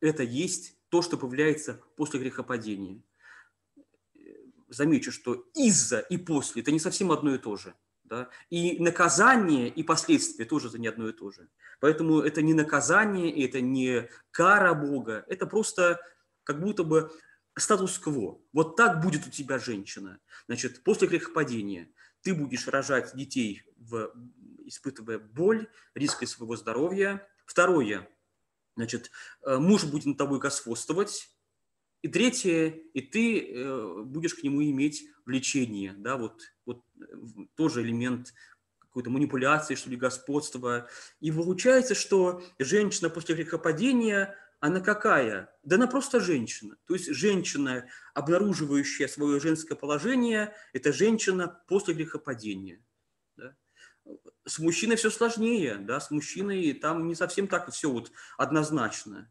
это есть то, что появляется после грехопадения. Замечу, что из-за и после – это не совсем одно и то же. Да? И наказание, и последствия тоже это не одно и то же. Поэтому это не наказание, это не кара Бога, это просто как будто бы статус-кво. Вот так будет у тебя женщина. Значит, после грехопадения ты будешь рожать детей, в, испытывая боль, риски своего здоровья. Второе, значит, э, муж будет над тобой господствовать, и третье, и ты э, будешь к нему иметь влечение, да, вот, вот тоже элемент какой-то манипуляции, что ли, господства. И получается, что женщина после грехопадения, она какая? Да она просто женщина. То есть женщина, обнаруживающая свое женское положение, это женщина после грехопадения. Да? С мужчиной все сложнее, да, с мужчиной там не совсем так все вот однозначно.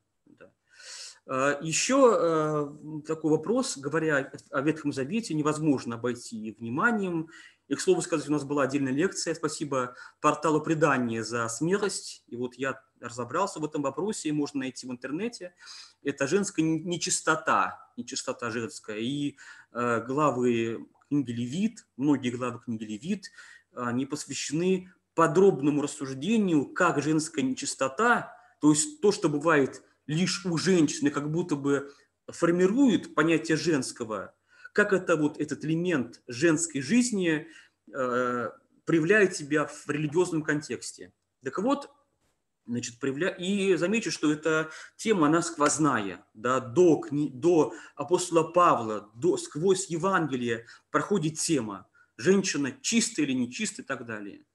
А, Еще э, такой вопрос, говоря о Ветхом Завете, невозможно обойти вниманием. И, к слову сказать, у нас была отдельная лекция. Спасибо порталу «Предание» за смелость. И вот я разобрался в этом вопросе, и можно найти в интернете. Это женская нечистота, нечистота женская. И э, главы книги Левит, многие главы книги Левит, они посвящены подробному рассуждению, как женская нечистота, то есть то, что бывает лишь у женщины как будто бы формирует понятие женского, как это вот этот элемент женской жизни э, проявляет себя в религиозном контексте. Так вот, значит, проявля... и замечу, что эта тема, она сквозная, да, до, кни... до апостола Павла, до... сквозь Евангелие проходит тема женщина чистая или нечистая и так далее.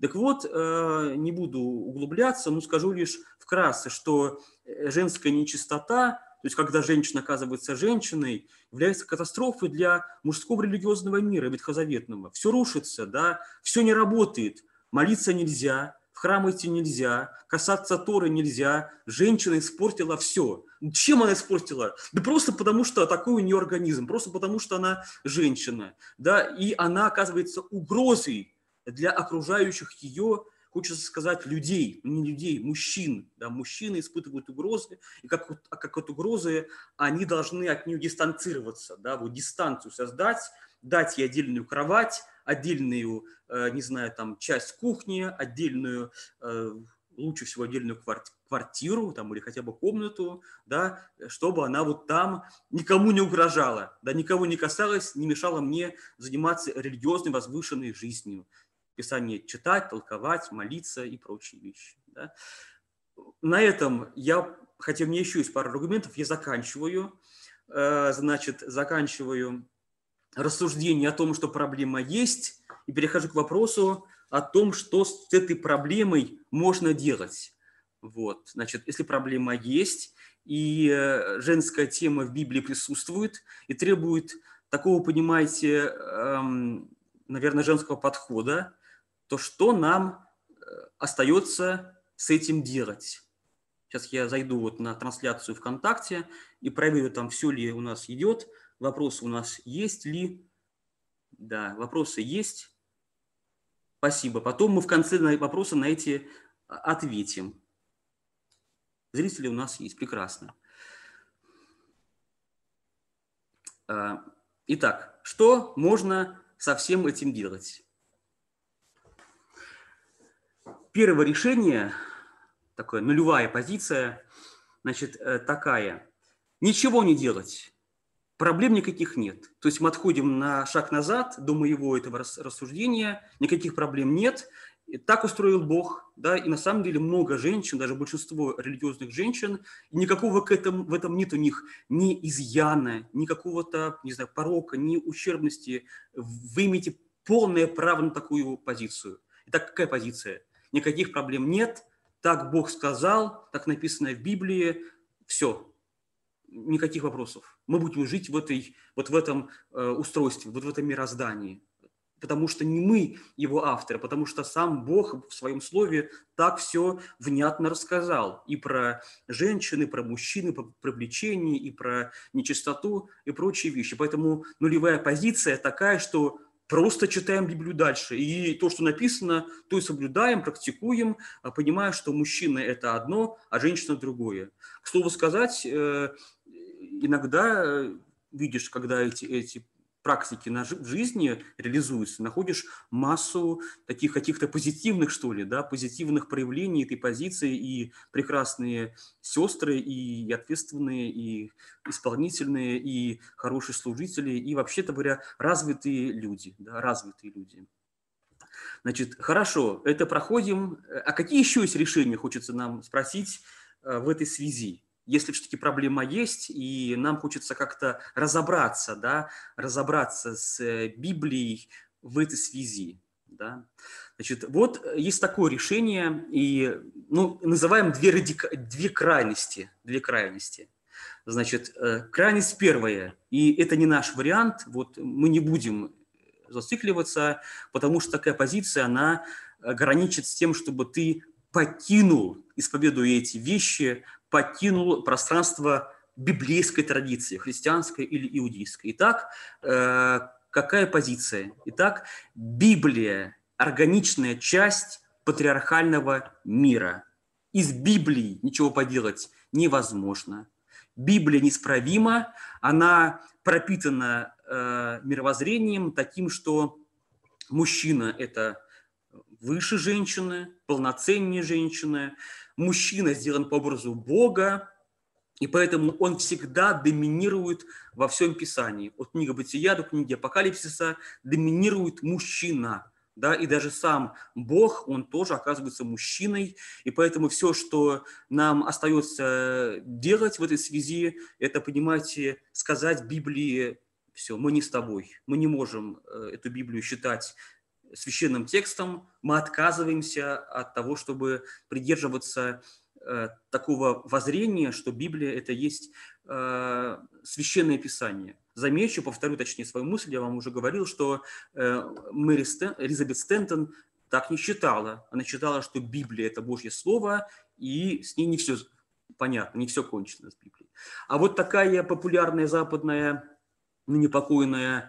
Так вот, э, не буду углубляться, но скажу лишь вкратце, что э, женская нечистота, то есть когда женщина оказывается женщиной, является катастрофой для мужского религиозного мира ветхозаветного. Все рушится, да, все не работает, молиться нельзя, в храм идти нельзя, касаться Торы нельзя, женщина испортила все. Чем она испортила? Да просто потому, что такой у нее организм, просто потому, что она женщина, да, и она оказывается угрозой для окружающих ее хочется сказать, людей, не людей, мужчин. Да, мужчины испытывают угрозы, и как, как от угрозы они должны от нее дистанцироваться, да, вот дистанцию создать, дать ей отдельную кровать, отдельную, э, не знаю, там, часть кухни, отдельную, э, лучше всего отдельную квартиру там, или хотя бы комнату, да, чтобы она вот там никому не угрожала, да, никого не касалась, не мешала мне заниматься религиозной возвышенной жизнью. Писание читать, толковать, молиться и прочие вещи. Да. На этом я, хотя мне еще есть пара аргументов, я заканчиваю. Э, значит, заканчиваю рассуждение о том, что проблема есть, и перехожу к вопросу о том, что с этой проблемой можно делать. Вот, значит, если проблема есть, и э, женская тема в Библии присутствует, и требует такого, понимаете, эм, наверное, женского подхода, то что нам э, остается с этим делать? Сейчас я зайду вот на трансляцию ВКонтакте и проверю, там все ли у нас идет. Вопросы у нас есть ли? Да, вопросы есть. Спасибо. Потом мы в конце на вопросы на эти а, ответим. Зрители у нас есть. Прекрасно. А, итак, что можно со всем этим делать? Первое решение, такое нулевая позиция, значит, э, такая. Ничего не делать. Проблем никаких нет. То есть мы отходим на шаг назад до моего этого рассуждения. Никаких проблем нет. И так устроил Бог, да, и на самом деле много женщин, даже большинство религиозных женщин, никакого к этому, в этом нет у них ни изъяна, ни какого-то, не знаю, порока, ни ущербности. Вы имеете полное право на такую позицию. Итак, какая позиция? Никаких проблем нет, так Бог сказал, так написано в Библии, все, никаких вопросов. Мы будем жить в, этой, вот в этом э, устройстве, вот в этом мироздании. потому что не мы его авторы, потому что сам Бог в своем слове так все внятно рассказал. И про женщин, и про мужчин, и про привлечение, и про нечистоту, и прочие вещи. Поэтому нулевая позиция такая, что просто читаем Библию дальше. И то, что написано, то и соблюдаем, практикуем, а понимая, что мужчина – это одно, а женщина – другое. К слову сказать, э, иногда э, видишь, когда эти, эти практики на в жизни реализуются, находишь массу таких каких-то позитивных, что ли, да, позитивных проявлений этой позиции, и прекрасные сестры, и ответственные, и исполнительные, и хорошие служители, и, вообще-то говоря, развитые люди, да, развитые люди. Значит, хорошо, это проходим. А какие еще есть решения, хочется нам спросить э, в этой связи? Если все-таки проблема есть, и нам хочется как-то разобраться, да, разобраться с э, Библией в этой связи. Да. Значит, вот есть такое решение, и ну, называем две, радика... две крайности. Две крайности. Значит, э, крайность первая, и это не наш вариант, вот мы не будем зацикливаться, потому что такая позиция, она э, граничит с тем, чтобы ты покинул, исповедуя эти вещи, покинул пространство библейской традиции, христианской или иудейской. Итак, э, какая позиция? Итак, Библия – органичная часть патриархального мира. Из Библии ничего поделать невозможно. Библия неисправима, она пропитана э, мировоззрением таким, что мужчина – это выше женщины, полноценнее женщины, мужчина сделан по образу Бога, и поэтому он всегда доминирует во всем Писании. От книги Бытия до книги Апокалипсиса доминирует мужчина. Да, и даже сам Бог, он тоже оказывается мужчиной, и поэтому все, что нам остается делать в этой связи, это, понимаете, сказать Библии, все, мы не с тобой, мы не можем э, эту Библию считать священным текстом, мы отказываемся от того, чтобы придерживаться э, такого воззрения, что Библия – это есть э, священное писание. Замечу, повторю точнее свою мысль, я вам уже говорил, что э, Мэри Стэн, Элизабет Стентон так не считала. Она считала, что Библия – это Божье Слово, и с ней не все понятно, не все кончено с Библией. А вот такая популярная западная, ныне покойная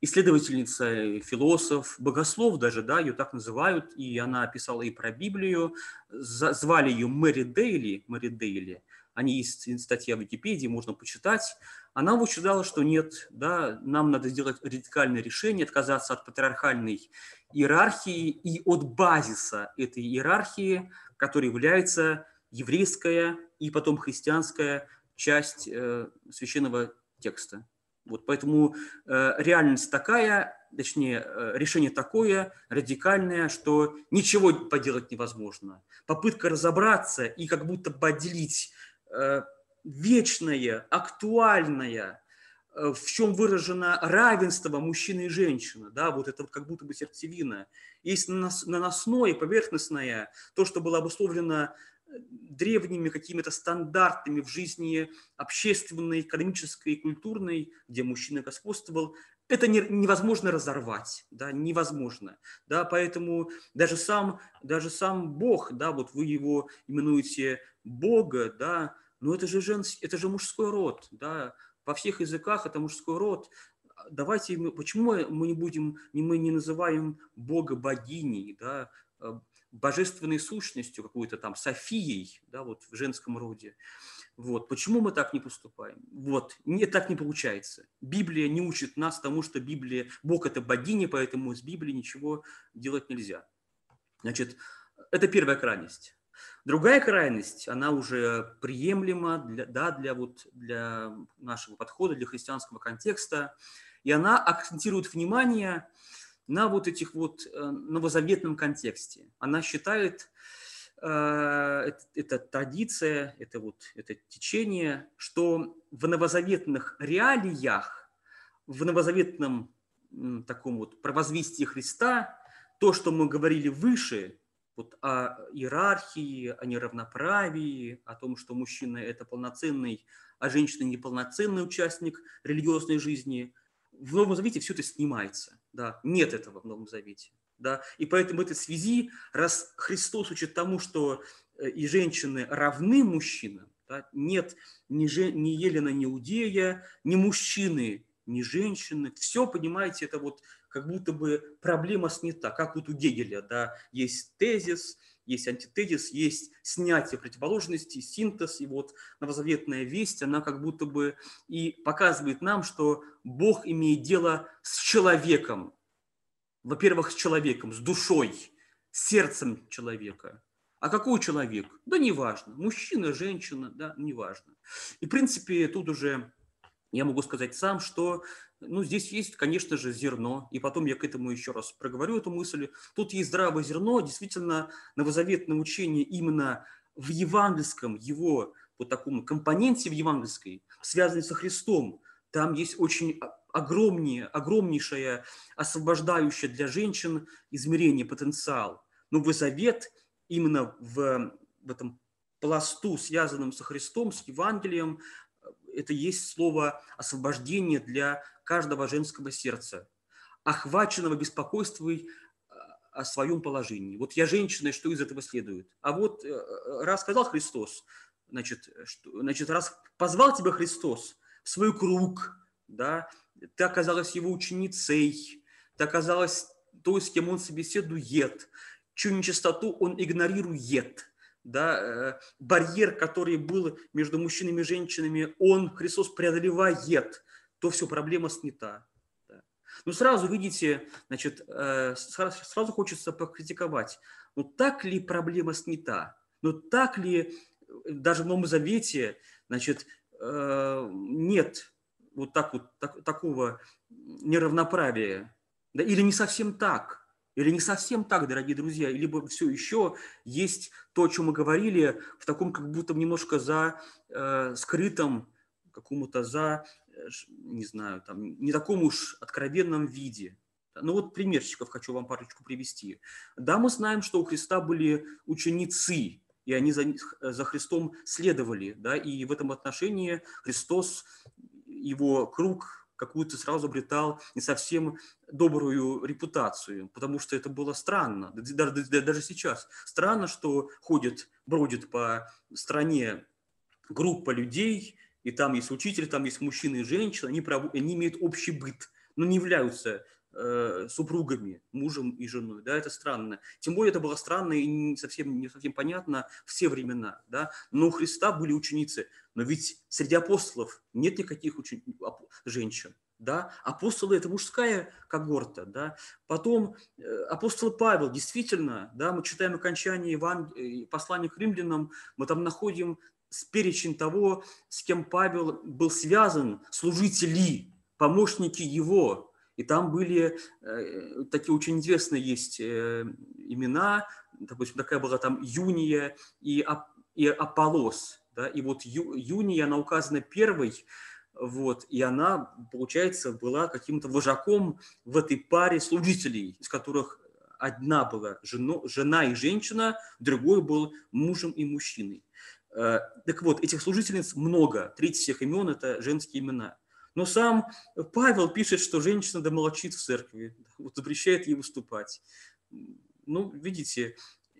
исследовательница, философ, богослов даже, да, ее так называют, и она писала и про Библию, звали ее Мэри Дейли, Мэри Дейли, они есть статья в Википедии, можно почитать. Она утверждала, что нет, да, нам надо сделать радикальное решение, отказаться от патриархальной иерархии и от базиса этой иерархии, которая является еврейская и потом христианская часть э, священного текста. Вот поэтому э, реальность такая, точнее, э, решение такое радикальное, что ничего поделать невозможно. Попытка разобраться и как будто бы отделить э, вечное, актуальное, э, в чем выражено равенство мужчины и женщины, да, вот это как будто бы сердцевина. Есть наносное, поверхностное, то, что было обусловлено древними какими-то стандартами в жизни общественной, экономической культурной, где мужчина господствовал, это не, невозможно разорвать, да, невозможно, да, поэтому даже сам, даже сам Бог, да, вот вы его именуете Бога, да, но это же, женский, это же мужской род, да, во всех языках это мужской род, давайте, почему мы не будем, мы не называем Бога богиней, да, божественной сущностью, какой-то там Софией, да, вот в женском роде. Вот. Почему мы так не поступаем? Вот. Нет, так не получается. Библия не учит нас тому, что Библия, Бог – это богиня, поэтому из Библии ничего делать нельзя. Значит, это первая крайность. Другая крайность, она уже приемлема для, да, для, вот, для нашего подхода, для христианского контекста, и она акцентирует внимание на вот этих вот э, новозаветном контексте. Она считает, э, это, традиция, это вот это течение, что в новозаветных реалиях, в новозаветном таком вот провозвестии Христа, то, что мы говорили выше, вот о иерархии, о неравноправии, о том, что мужчина – это полноценный, а женщина – неполноценный участник религиозной жизни, в Новом Завете все это снимается – Да, нет этого в Новом Завете. Да? И поэтому в этой связи, раз Христос учит тому, что э, и женщины равны мужчинам, да? нет ни, же, ни Елена, ни Иудея, ни мужчины, ни женщины. Все, понимаете, это вот как будто бы проблема снята, как вот у Гегеля, да, есть тезис, есть антитезис, есть снятие противоположностей, синтез, и вот новозаветная весть, она как будто бы и показывает нам, что Бог имеет дело с человеком, во-первых, с человеком, с душой, сердцем человека. А какой человек? Да неважно. Мужчина, женщина, да, неважно. И, в принципе, тут уже я могу сказать сам, что ну, здесь есть, конечно же, зерно, и потом я к этому еще раз проговорю эту мысль. Тут есть здравое зерно, действительно, новозаветное учение именно в евангельском его вот таком компоненте в евангельской, связанной со Христом, там есть очень огромнее, огромнейшее освобождающее для женщин измерение, потенциал. Но завет именно в, в этом пласту, связанном со Христом, с Евангелием, это есть слово освобождение для каждого женского сердца, охваченного беспокойством о своем положении. Вот я женщина, и что из этого следует? А вот э, раз сказал Христос, значит, что, значит, раз позвал тебя Христос в свой круг, да, ты оказалась его ученицей, ты оказалась той, с кем он собеседует, чью нечистоту он игнорирует, да, э, барьер, который был между мужчинами и женщинами, он, Христос, преодолевает, то все, проблема снята. Ну, сразу видите, значит, э, сразу хочется покритиковать, ну, так ли проблема снята? Ну, так ли э, даже в Новом Завете, значит, нет вот так вот так, такого неравноправия, да, или не совсем так, или не совсем так, дорогие друзья, либо все еще есть то, о чем мы говорили, в таком как будто немножко за э, скрытом, какому-то за, э, не знаю, там, не таком уж откровенном виде. Ну вот примерчиков хочу вам парочку привести. Да, мы знаем, что у Христа были ученицы, и они за, за Христом следовали, да, и в этом отношении Христос его круг какую-то сразу обретал не совсем добрую репутацию, потому что это было странно, даже, даже сейчас. Странно, что ходит, бродит по стране группа людей, и там есть учитель, там есть мужчины и женщины, они, они имеют общий быт, но не являются э, супругами, мужем и женой, да, это странно. Тем более это было странно и не совсем, не совсем понятно все времена, да, но у Христа были ученицы, но ведь среди апостолов нет никаких учен... женщин, да, апостолы – это мужская когорта, да, потом э, апостол Павел, действительно, да, мы читаем окончание Еван... Э, послания к римлянам, мы там находим перечень того, с кем Павел был связан, служители, помощники его, и там были э, такие очень известные есть э, имена, допустим, такая была там Юния и, Ап, и Аполос. Да? И вот Ю, Юния, она указана первой, вот, и она, получается, была каким-то вожаком в этой паре служителей, из которых одна была жено, жена и женщина, другой был мужем и мужчиной. Э, так вот, этих служительниц много, треть всех имен – это женские имена – но сам Павел пишет, что женщина да молчит в церкви, вот запрещает ей выступать. Ну, видите,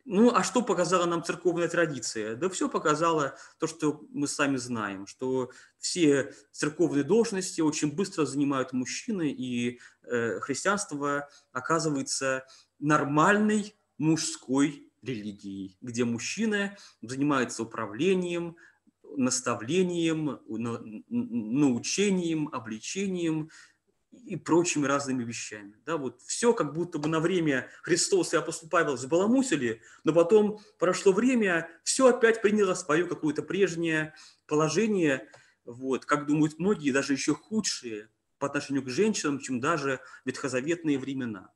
ну, а что показала нам церковная традиция? Да все показало то, что мы сами знаем, что все церковные должности очень быстро занимают мужчины, и э, христианство оказывается нормальной мужской религией, где мужчина занимается управлением, наставлением, научением, обличением и прочими разными вещами. Да, вот все как будто бы на время Христос и апостол Павел забаламусили, но потом прошло время, все опять приняло свое какое-то прежнее положение, вот, как думают многие, даже еще худшие по отношению к женщинам, чем даже ветхозаветные времена.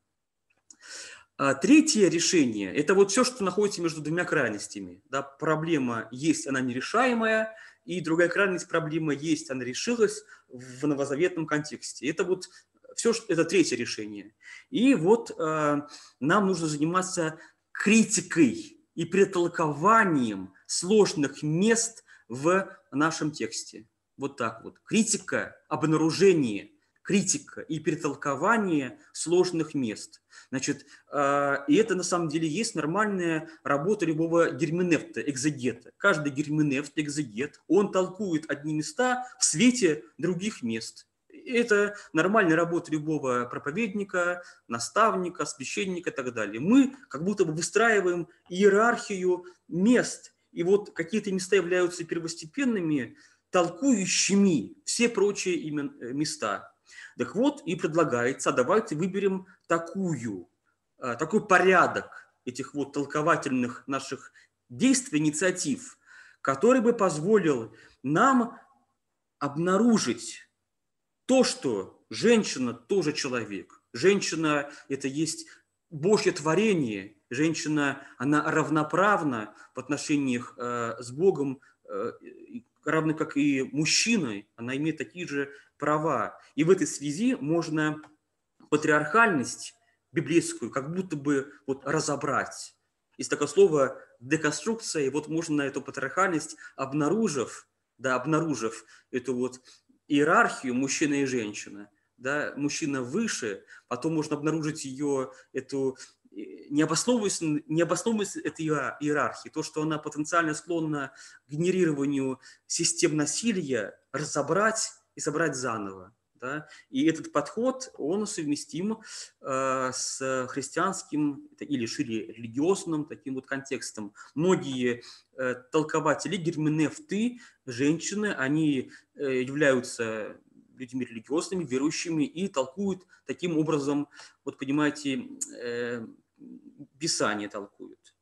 А третье решение – это вот все, что находится между двумя крайностями. Да, проблема есть, она нерешаемая, и другая крайность проблема есть, она решилась в новозаветном контексте. Это вот все, это третье решение. И вот э, нам нужно заниматься критикой и претолкованием сложных мест в нашем тексте. Вот так вот. Критика, обнаружение – критика и перетолкование сложных мест. Значит, а, и это на самом деле есть нормальная работа любого герменевта, экзегета. Каждый герменевт, экзегет, он толкует одни места в свете других мест. Это нормальная работа любого проповедника, наставника, священника и так далее. Мы как будто бы выстраиваем иерархию мест, и вот какие-то места являются первостепенными, толкующими все прочие э, места. Так вот, и предлагается, давайте выберем такую, э, такой порядок этих вот толковательных наших действий, инициатив, который бы позволил нам обнаружить то, что женщина тоже человек. Женщина – это есть Божье творение. Женщина, она равноправна в отношениях э, с Богом, э, равно как и мужчина. Она имеет такие же права. И в этой связи можно патриархальность библейскую как будто бы вот разобрать. Есть такое слово деконструкция, и вот можно эту патриархальность, обнаружив, да, обнаружив эту вот иерархию мужчины и женщины, да, мужчина выше, потом можно обнаружить ее, эту необоснованность, необоснованность этой иерархии, то, что она потенциально склонна к генерированию систем насилия, разобрать и собрать заново. Да? И этот подход, он совместим э, с христианским или шире религиозным таким вот контекстом. Многие э, толкователи, герменевты, женщины, они э, являются людьми религиозными, верующими и толкуют таким образом, вот понимаете, э, Писание толкуют.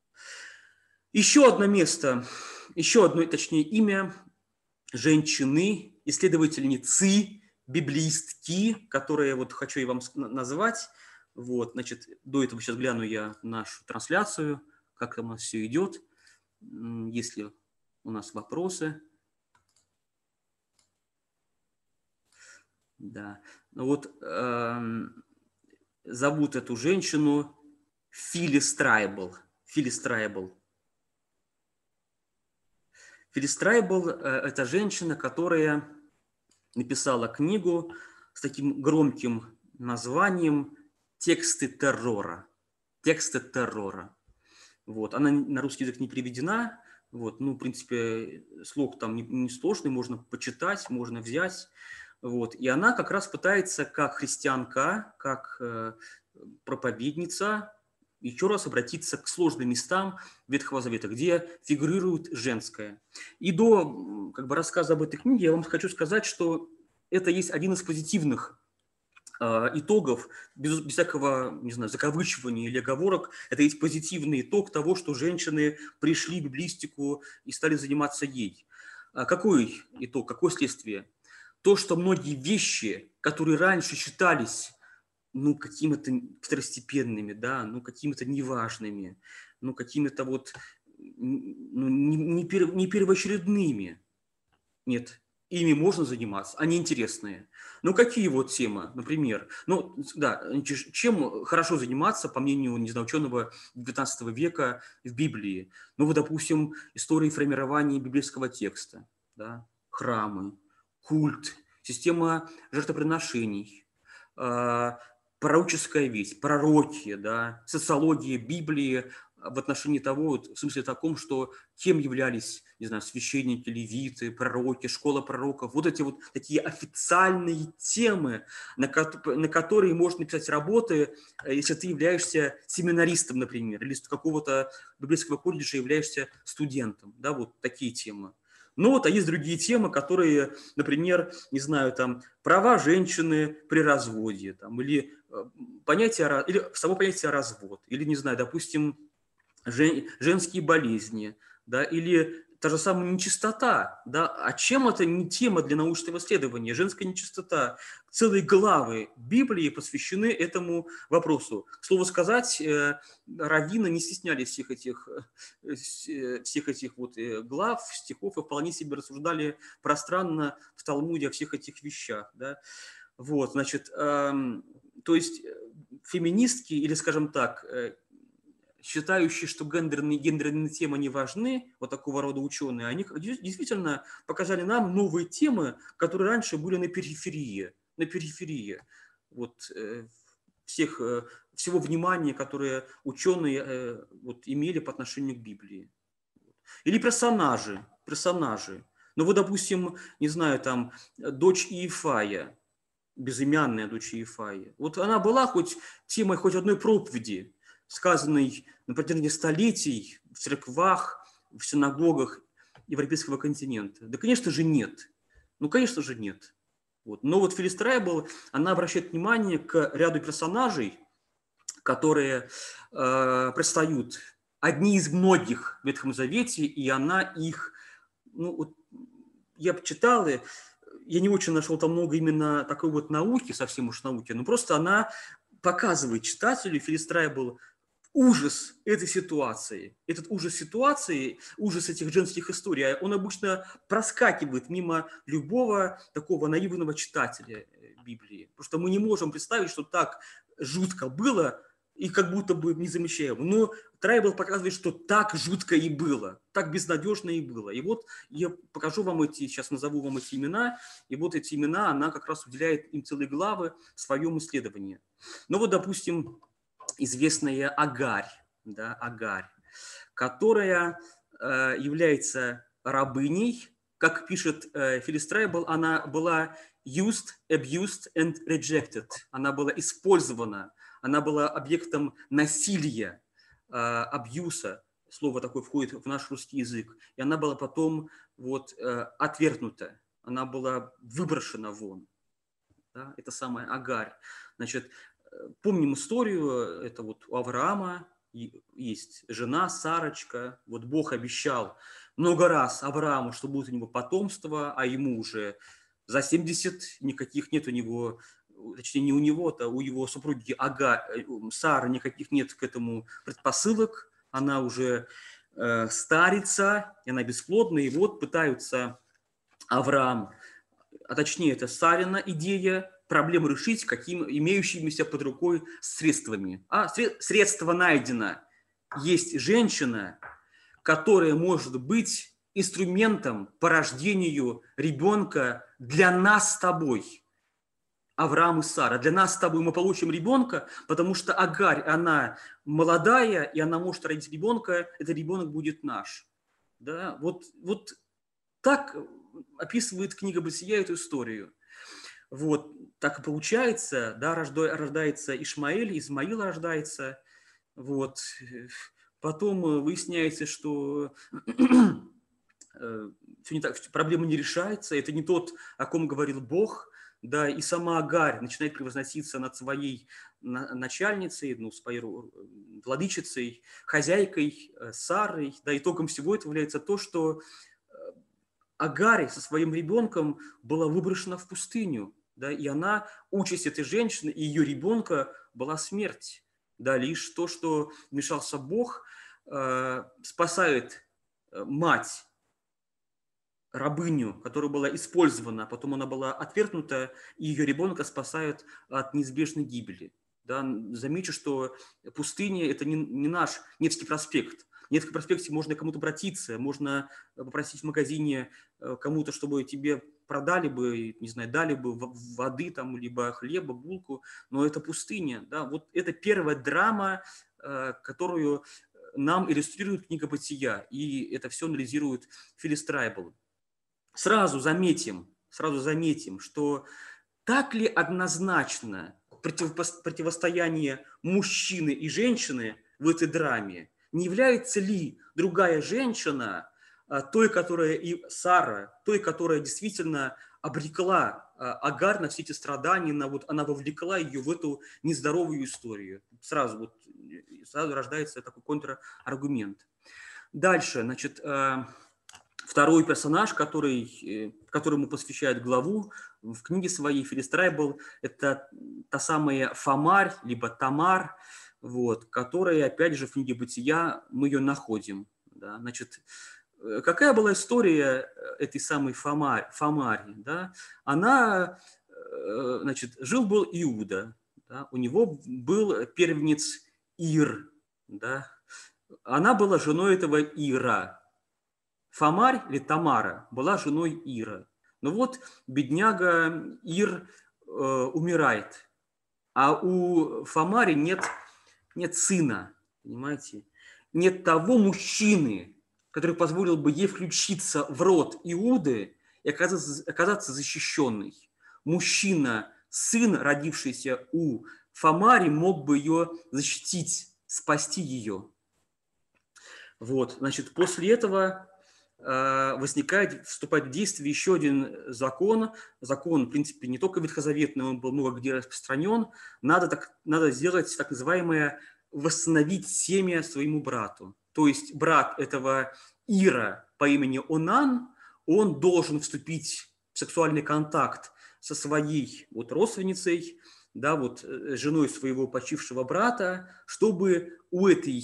Еще одно место, еще одно, точнее, имя женщины, исследовательницы, библистки, которые вот хочу я вам назвать. Вот, значит, до этого сейчас гляну я нашу трансляцию, как там у нас все идет. Если у нас вопросы. Да. Ну вот э, зовут эту женщину Филис Трайбл. Филис Трайбл. Филис Трайбл – это женщина, которая написала книгу с таким громким названием «Тексты террора». «Тексты террора». Вот. Она на русский язык не переведена. Вот. Ну, в принципе, слог там не, не можно почитать, можно взять. Вот. И она как раз пытается, как христианка, как э, проповедница, еще раз обратиться к сложным местам Ветхого Завета, где фигурирует женское. И до как бы, рассказа об этой книге я вам хочу сказать, что это есть один из позитивных э, итогов, без, без всякого, не знаю, закавычивания или оговорок, это есть позитивный итог того, что женщины пришли в библистику и стали заниматься ей. А какой итог, какое следствие? То, что многие вещи, которые раньше считались ну, какими-то второстепенными, да, ну, какими-то неважными, ну, какими-то вот ну, не, не, пер, не первоочередными. Нет, ими можно заниматься, они интересные. Ну, какие вот темы, например? Ну, да, чем хорошо заниматься, по мнению, не знаю, ученого 19 века в Библии? Ну, вот, допустим, истории формирования библейского текста, да, храмы, культ, система жертвоприношений, а, пророческая весть, пророки, да, социология Библии в отношении того, в смысле таком, что кем являлись, не знаю, священники, левиты, пророки, школа пророков, вот эти вот такие официальные темы, на, на которые можно написать работы, э, если ты являешься семинаристом, например, или с какого-то библейского колледжа являешься студентом, да, вот такие темы. Ну вот, а есть другие темы, которые, например, не знаю, там, права женщины при разводе, там, или э, понятие, или само понятие развод, или, не знаю, допустим, жен, женские болезни, да, или та же самая нечистота, да, а чем это не тема для научного исследования? Женская нечистота. Целые главы Библии посвящены этому вопросу. К слову сказать, э, раввины не стеснялись всех этих, э, э, всех этих вот глав, стихов и вполне себе рассуждали пространно в Талмуде о всех этих вещах, да. Вот, значит, эм, то есть феминистки или, скажем так, считающие, что гендерные, гендерные темы не важны, вот такого рода ученые, они действительно показали нам новые темы, которые раньше были на периферии. на периферии вот, всех, всего внимания, которое ученые вот, имели по отношению к Библии. Или персонажи, персонажи. Ну вот, допустим, не знаю, там, дочь Иефая, безымянная дочь Иефая. Вот она была хоть темой хоть одной проповеди, сказанной на протяжении столетий в церквах, в синагогах европейского континента. Да, конечно же, нет. Ну, конечно же, нет. Вот. Но вот Филлис Трайбл, она обращает внимание к ряду персонажей, которые э, предстают одни из многих в Ветхом Завете, и она их, ну, вот, я почитал, и я не очень нашел там много именно такой вот науки, совсем уж науки, но просто она показывает читателю, Филистрая был ужас этой ситуации. Этот ужас ситуации, ужас этих женских историй, он обычно проскакивает мимо любого такого наивного читателя э, Библии. Потому что мы не можем представить, что так жутко было, и как будто бы не замечаем. Но Трайбл показывает, что так жутко и было, так безнадежно и было. И вот я покажу вам эти, сейчас назову вам эти имена, и вот эти имена, она как раз уделяет им целые главы в своем исследовании. Ну вот, допустим, известная Агарь, да, Агарь, которая э, является рабыней, как пишет э, Филлис Трайбл, она была used, abused and rejected. Она была использована, она была объектом насилия, а, абьюса, слово такое входит в наш русский язык, и она была потом вот э, отвергнута, она была выброшена вон. Да? Это самая Агарь. Значит, э, помним историю, это вот у Авраама есть жена Сарочка, вот Бог обещал много раз Аврааму, что будет у него потомство, а ему уже за 70 никаких нет у него точнее не у него, а у его супруги Ага, э, Сары никаких нет к этому предпосылок, она уже э, старится, и она бесплодна, и вот пытаются Авраам, а точнее это Сарина идея, проблему решить каким имеющимися под рукой средствами. А средство найдено. Есть женщина, которая может быть инструментом по рождению ребенка для нас с тобой – Авраам и Сара. Для нас с тобой мы получим ребенка, потому что Агарь, она молодая, и она может родить ребенка, этот ребенок будет наш. Да? Вот, вот так описывает книга Бытия эту историю. Вот, так и получается, да, рождается Ишмаэль, Измаил рождается, вот, потом выясняется, что [CLEARS THROAT] э, все не так, проблема не решается, это не тот, о ком говорил Бог, да, и сама Агарь начинает превозноситься над своей начальницей, ну, своей владычицей, хозяйкой э, Сарой, да, итогом всего этого является то, что э, Агарь со своим ребенком была выброшена в пустыню, да, и она, участь этой женщины и ее ребенка была смерть, да, лишь то, что вмешался Бог, э, спасает мать рабыню, которая была использована, а потом она была отвергнута, и ее ребенка спасают от неизбежной гибели. Да, замечу, что пустыня – это не, не наш Невский проспект. В Невском проспекте можно кому-то обратиться, можно попросить в магазине э, кому-то, чтобы тебе продали бы, не знаю, дали бы воды там, либо хлеба, булку, но это пустыня. Да? Вот это первая драма, э, которую нам иллюстрирует книга «Бытия», и это все анализирует Филлис Трайбл. Сразу заметим, сразу заметим, что так ли однозначно противостояние мужчины и женщины в этой драме? Не является ли другая женщина той, которая и Сара, той, которая действительно обрекла а, Агар на все эти страдания, на вот, она вовлекла ее в эту нездоровую историю. Сразу, вот, сразу рождается такой контраргумент. Дальше, значит, а, Второй персонаж, который, э, которому посвящает главу в книге своей Филистрайбл, это та самая Фомарь, либо Тамар, вот, которая, опять же, в книге «Бытия» мы ее находим. Да? Значит, э, какая была история э, этой самой Фомарь, Фомари? Да? Она, значит, жил-был Иуда, да? у него был первенец Ир, да? она была женой этого Ира, Фомарь или Тамара была женой Ира. Но ну вот бедняга Ир умирает, а у Фомари нет, нет сына, понимаете? Нет того мужчины, который позволил бы ей включиться в род Иуды и оказаться, оказаться защищенной. Мужчина, сын, родившийся у Фомари, мог бы ее защитить, спасти ее. Вот, значит, после этого э, возникает, вступает в действие еще один закон. Закон, в принципе, не только ветхозаветный, он был много где распространен. Надо, так, надо сделать так называемое восстановить семя своему брату. То есть брат этого Ира по имени Онан, он должен вступить в сексуальный контакт со своей вот родственницей, да, вот э, женой своего почившего брата, чтобы у этой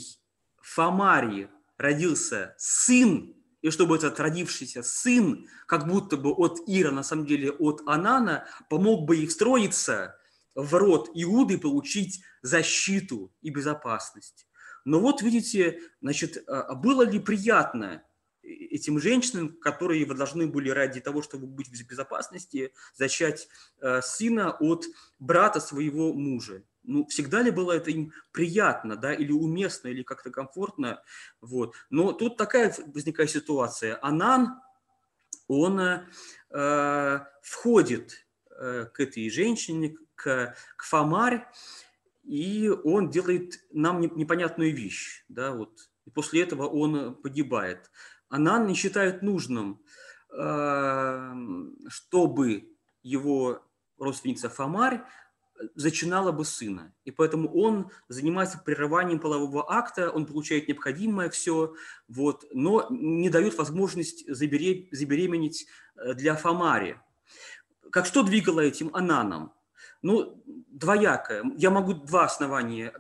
Фомарии родился сын, и чтобы этот родившийся сын, как будто бы от Ира, на самом деле от Анана, помог бы их строиться в род Иуды получить защиту и безопасность. Но вот видите, значит, а, было ли приятно этим женщинам, которые должны были ради того, чтобы быть в безопасности, зачать э, сына от брата своего мужа ну, всегда ли было это им приятно, да, или уместно, или как-то комфортно, вот. Но тут такая возникает ситуация. Анан, он э, входит э, к этой женщине, к, к Фомарь, и он делает нам непонятную вещь, да, вот. И после этого он погибает. Анан не считает нужным, э, чтобы его родственница Фомарь зачинала бы сына. И поэтому он занимается прерыванием полового акта, он получает необходимое все, вот, но не дают возможность забеременеть э, для Фомари. Как что двигало этим Ананом? Ну, двоякое. Я могу два основания.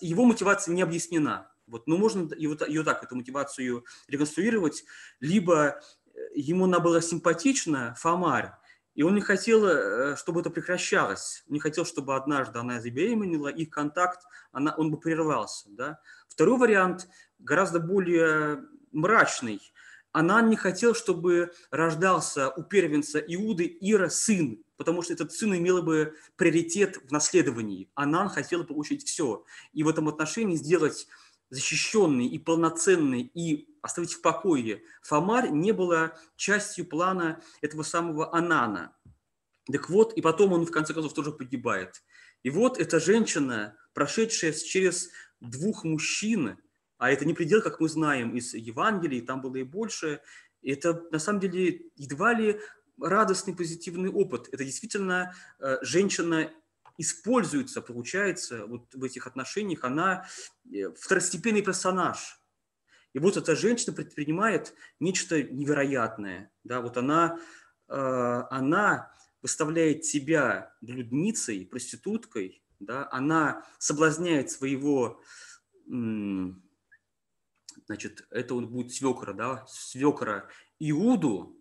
Его мотивация не объяснена. Вот, но можно ее, ее так, эту мотивацию реконструировать. Либо э, ему она была симпатична, Фомарь, и он не хотел, э, чтобы это прекращалось. Не хотел, чтобы однажды она забеременела, их контакт, она, он бы прервался. Да? Второй вариант гораздо более мрачный. Она не хотела, чтобы рождался у первенца Иуды Ира сын, потому что этот сын имел бы приоритет в наследовании. Она хотела получить все. И в этом отношении сделать защищенный и полноценный и оставить в покое Фомарь не было частью плана этого самого Анана. Так вот, и потом он в конце концов тоже погибает. И вот эта женщина, прошедшая через двух мужчин, а это не предел, как мы знаем из Евангелий, там было и больше, это на самом деле едва ли радостный позитивный опыт. Это действительно э, женщина используется, получается, вот в этих отношениях, она э, второстепенный персонаж. И вот эта женщина предпринимает нечто невероятное. Да, вот она, э, она выставляет себя блудницей, проституткой, да, она соблазняет своего, значит, это он будет свекра, да, свекра Иуду,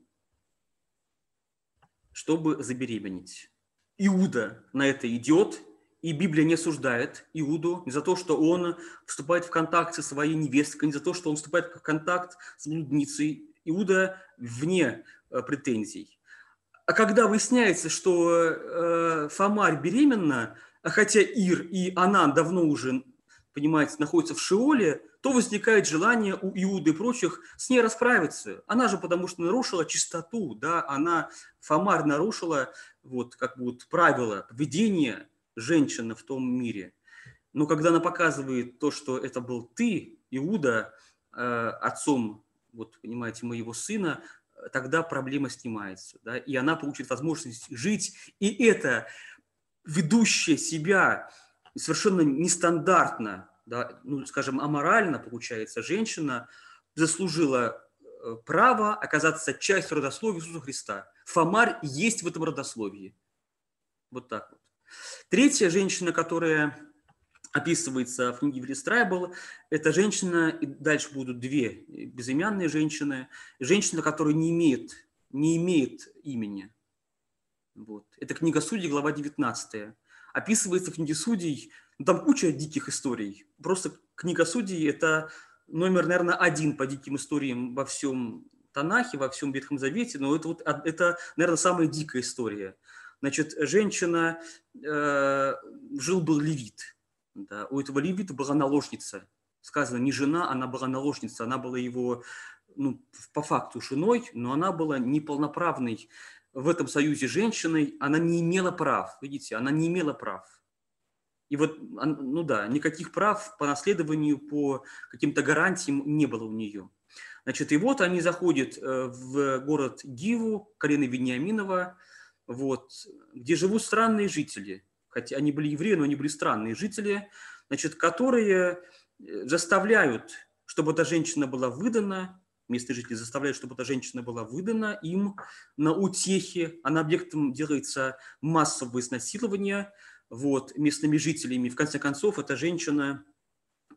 чтобы забеременеть. Иуда на это идет, и Библия не осуждает Иуду не за то, что он вступает в контакт со своей невесткой, не за то, что он вступает в контакт с блудницей. Иуда вне э, претензий. А когда выясняется, что э, Фомарь беременна, а хотя Ир и Анан давно уже, понимаете, находятся в Шиоле, то возникает желание у Иуды и прочих с ней расправиться. Она же потому что нарушила чистоту, да, она, Фомарь нарушила вот как бы вот правила поведения женщины в том мире. Но когда она показывает то, что это был ты, Иуда, э, отцом, вот понимаете, моего сына, тогда проблема снимается, да, и она получит возможность жить, и это ведущая себя совершенно нестандартно, да, ну, скажем, аморально, получается, женщина заслужила э, право оказаться частью родословия Иисуса Христа. Фомарь есть в этом родословии. Вот так вот. Третья женщина, которая описывается в книге Виллистрайбл, это женщина, и дальше будут две безымянные женщины, женщина, которая не имеет, не имеет имени. Вот. Это книга Судей, глава 19. Описывается в книге Судей, ну, там куча диких историй. Просто книга Судей – это номер, наверное, один по диким историям во всем Танахе, во всем Ветхом Завете, но это, вот, это наверное, самая дикая история. Значит, женщина, э, жил-был левит. Да, у этого левита была наложница. Сказано, не жена, она была наложница. Она была его, ну, по факту женой, но она была неполноправной в этом союзе женщиной. Она не имела прав. Видите, она не имела прав. И вот, ну да, никаких прав по наследованию, по каким-то гарантиям не было у нее. Значит, и вот они заходят э, в город Гиву, колено Вениаминова, вот, где живут странные жители. Хотя они были евреи, но они были странные жители, значит, которые э, заставляют, чтобы эта женщина была выдана, местные жители заставляют, чтобы эта женщина была выдана им на утехе, а на объектом делается массовое изнасилование вот, местными жителями. В конце концов, эта женщина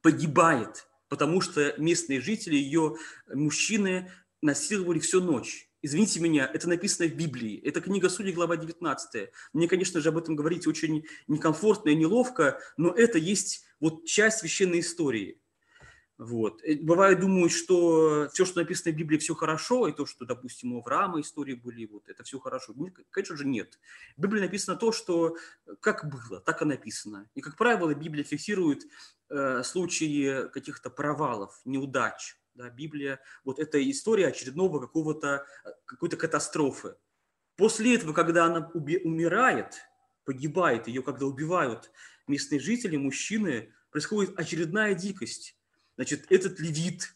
погибает – потому что местные жители, ее мужчины насиловали всю ночь. Извините меня, это написано в Библии. Это книга Судей, глава 19. Мне, конечно же, об этом говорить очень некомфортно и неловко, но это есть вот часть священной истории. Вот. Бывает, думают, что все, что написано в Библии, все хорошо, и то, что, допустим, у Авраама истории были, вот это все хорошо. Конечно же, нет. В Библии написано то, что как было, так и написано. И, как правило, Библия фиксирует э, случаи каких-то провалов, неудач. Да, Библия, вот эта история очередного какого-то, какой-то катастрофы. После этого, когда она умирает, погибает, ее когда убивают местные жители, мужчины, происходит очередная дикость Значит, этот левит,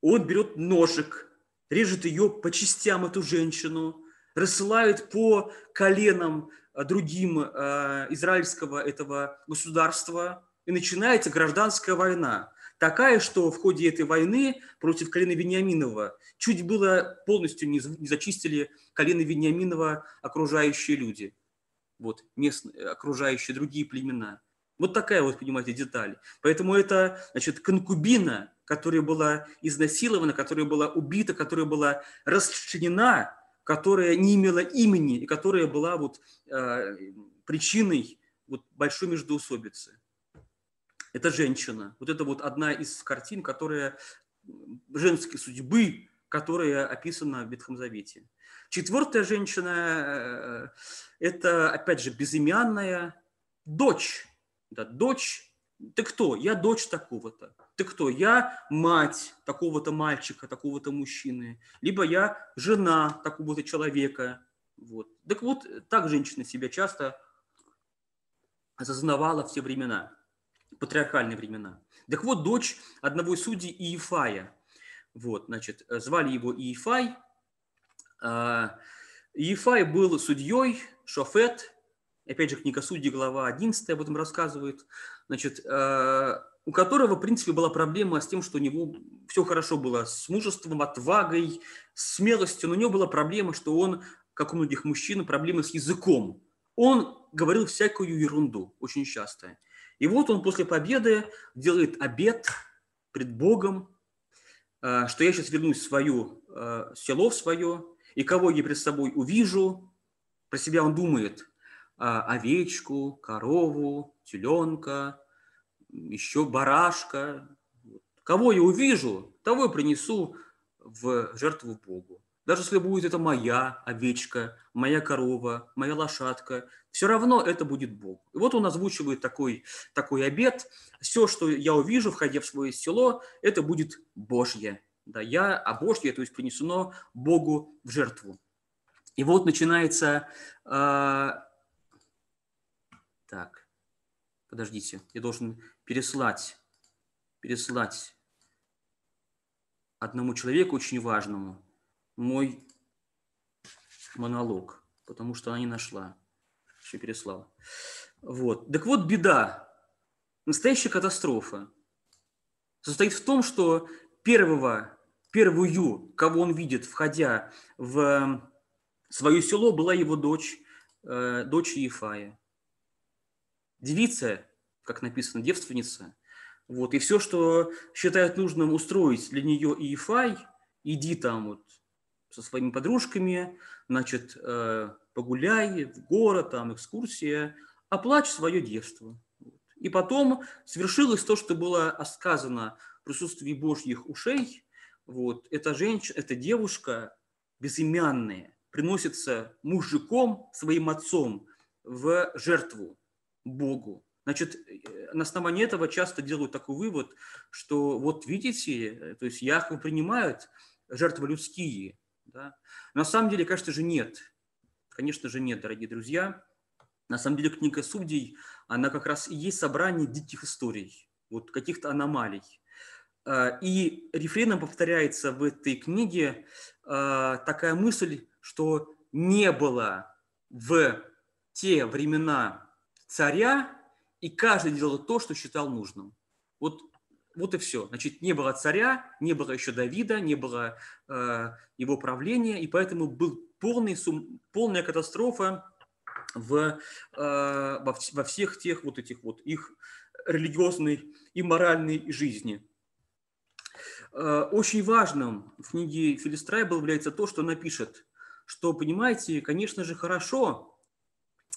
он берет ножик, режет ее по частям, эту женщину, рассылает по коленам а, другим э, израильского этого государства, и начинается гражданская война. Такая, что в ходе этой войны против колена Вениаминова чуть было полностью не зачистили колено Вениаминова окружающие люди, вот, местные, окружающие другие племена. Вот такая вот, понимаете, деталь. Поэтому это, значит, конкубина, которая была изнасилована, которая была убита, которая была расчленена, которая не имела имени и которая была вот э, причиной вот большой междоусобицы. Это женщина. Вот это вот одна из картин, которая женской судьбы, которая описана в Ветхом Завете. Четвертая женщина э, – это, опять же, безымянная дочь да, дочь, ты кто? Я дочь такого-то. Ты кто? Я мать такого-то мальчика, такого-то мужчины. Либо я жена такого-то человека. Вот. Так вот, так женщина себя часто осознавала в те времена, патриархальные времена. Так вот, дочь одного из судей Иефая. Вот, значит, звали его Иефай. А, Иефай был судьей, шофет, опять же, книга Судьи, глава 11 об этом рассказывает, значит, э, у которого, в принципе, была проблема с тем, что у него все хорошо было с мужеством, отвагой, смелостью, но у него была проблема, что он, как у многих мужчин, проблемы с языком. Он говорил всякую ерунду очень часто. И вот он после победы делает обед пред Богом, э, что я сейчас вернусь в свое э, село, в свое, и кого я пред собой увижу, про себя он думает – овечку, корову, теленка, еще барашка. Кого я увижу, того я принесу в жертву Богу. Даже если будет это моя овечка, моя корова, моя лошадка, все равно это будет Бог. И вот он озвучивает такой, такой обет. Все, что я увижу, входя в свое село, это будет Божье. Да, я, а Божье, то есть принесено Богу в жертву. И вот начинается э, так, подождите, я должен переслать, переслать одному человеку очень важному мой монолог, потому что она не нашла, еще переслала. Вот. Так вот, беда, настоящая катастрофа состоит в том, что первого, первую, кого он видит, входя в свое село, была его дочь, э, дочь Ефая девица, как написано, девственница. Вот, и все, что считает нужным устроить для нее и Ефай, иди там вот со своими подружками, значит, э, погуляй в город, там экскурсия, оплачь свое детство. И потом свершилось то, что было сказано в присутствии Божьих ушей. Вот, эта женщина, эта девушка безымянная, приносится мужиком, своим отцом, в жертву Богу. Значит, на основании этого часто делают такой вывод, что вот видите, то есть Яхве принимает жертвы людские. Да? На самом деле, конечно же, нет. Конечно же, нет, дорогие друзья. На самом деле, книга судей, она как раз и есть собрание диких историй, вот каких-то аномалий. А, и рефреном повторяется в этой книге а, такая мысль, что не было в те времена царя, и каждый делал то, что считал нужным. Вот, вот и все. Значит, не было царя, не было еще Давида, не было э, его правления, и поэтому был полный, сум, полная катастрофа в, э, во, во всех тех вот этих вот их религиозной и моральной жизни. Э, очень важным в книге Филистрайбл является то, что она пишет, что, понимаете, конечно же, хорошо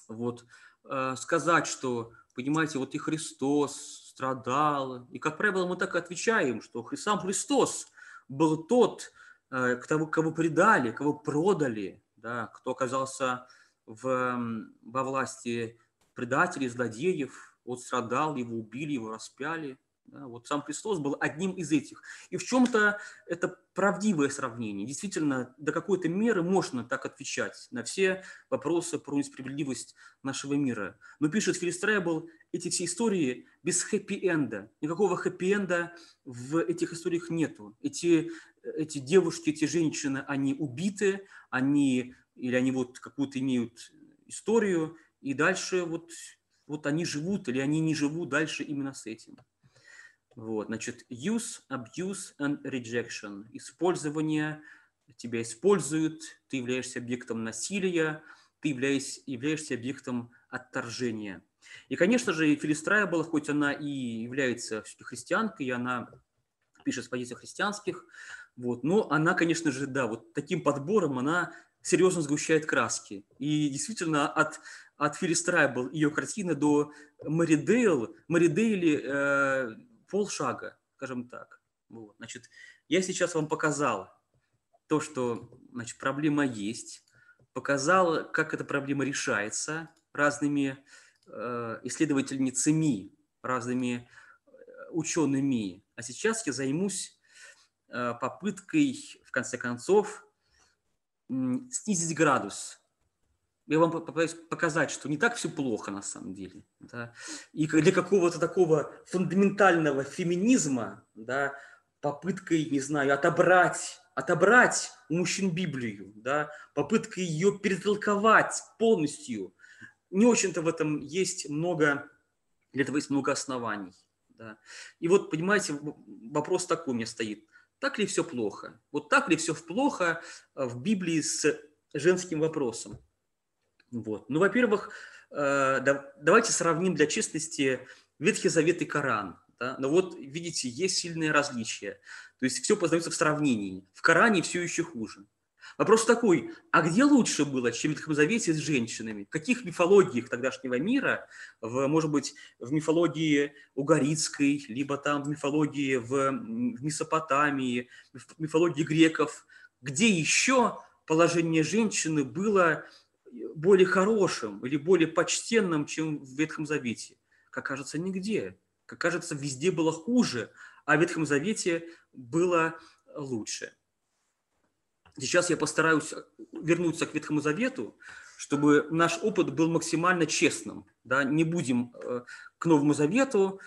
вот, э, сказать, что, понимаете, вот и Христос страдал. И, как правило, мы так отвечаем, что сам Христос был тот, э, кого, кого предали, кого продали, да, кто оказался в, во власти предателей, злодеев, вот страдал, его убили, его распяли – да, вот сам Христос был одним из этих. И в чем-то это правдивое сравнение. Действительно, до какой-то меры можно так отвечать на все вопросы про несправедливость нашего мира. Но пишет Филистрайбл, эти все истории без хэппи-энда. Никакого хэппи-энда в этих историях нету. Эти, эти девушки, эти женщины, они убиты, они, или они вот какую-то имеют историю, и дальше вот, вот они живут или они не живут дальше именно с этим. Вот, значит, use, abuse and rejection. Использование, тебя используют, ты являешься объектом насилия, ты являешься, являешься объектом отторжения. И, конечно же, Филистрая была, хоть она и является христианкой, и она пишет с позиции христианских, вот, но она, конечно же, да, вот таким подбором она серьезно сгущает краски. И действительно от, от Филистрайбл ее картины до Мэри Дейл, Мэри Дейли э, полшага, скажем так. Вот. Значит, я сейчас вам показал то, что значит, проблема есть, показал, как эта проблема решается разными э, исследовательницами, разными э, учеными. А сейчас я займусь э, попыткой, в конце концов, снизить градус я вам попытаюсь показать, что не так все плохо на самом деле. Да? И для какого-то такого фундаментального феминизма, да, попыткой, не знаю, отобрать, отобрать у мужчин Библию, да, попыткой ее перетолковать полностью, не очень-то в этом есть много, для этого есть много оснований. Да. И вот, понимаете, вопрос такой у меня стоит. Так ли все плохо? Вот так ли все плохо в Библии с женским вопросом? Вот. Ну, во-первых, э, давайте сравним для честности Ветхий Завет и Коран. Да? Но вот, видите, есть сильные различия. То есть все познается в сравнении. В Коране все еще хуже. Вопрос такой, а где лучше было, чем в Ветхом Завете с женщинами? В каких мифологиях тогдашнего мира, в, может быть, в мифологии угарицкой, либо там в мифологии в, в Месопотамии, в мифологии греков, где еще положение женщины было более хорошим или более почтенным, чем в Ветхом Завете? Как кажется, нигде. Как кажется, везде было хуже, а в Ветхом Завете было лучше. Сейчас я постараюсь вернуться к Ветхому Завету, чтобы наш опыт был максимально честным. Да? Не будем э, к Новому Завету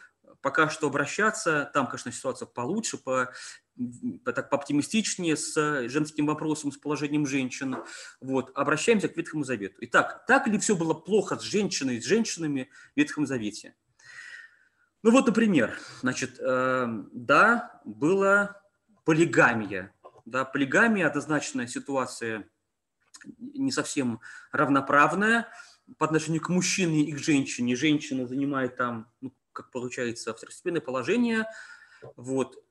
пока что обращаться. Там, конечно, ситуация получше, по так пооптимистичнее с женским вопросом, с положением женщин. Вот. Обращаемся к Ветхому Завету. Итак, так ли все было плохо с женщиной, с женщинами в Ветхом Завете? Ну вот, например, значит, э, да, была полигамия. Да, полигамия – однозначная ситуация не совсем равноправная по отношению к мужчине и к женщине. Женщина занимает там, ну, как получается, второстепенное положение. Вот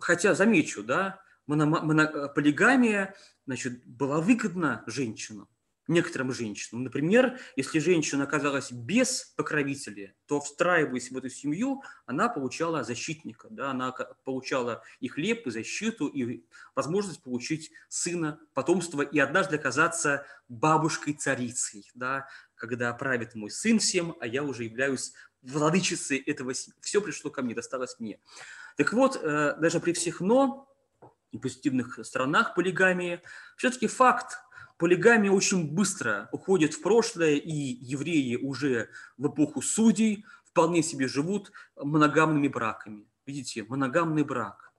хотя замечу, да, полигамия значит, была выгодна женщинам. некоторым женщинам. Например, если женщина оказалась без покровителя, то, встраиваясь в эту семью, она получала защитника, да, она получала и хлеб, и защиту, и возможность получить сына, потомство, и однажды оказаться бабушкой-царицей, да, когда правит мой сын всем, а я уже являюсь владычицей этого. Все пришло ко мне, досталось мне. Так вот, э, даже при всех «но» и позитивных сторонах полигамии, все-таки факт полигамия очень быстро уходит в прошлое, и евреи уже в эпоху судей вполне себе живут моногамными браками. Видите, моногамный брак,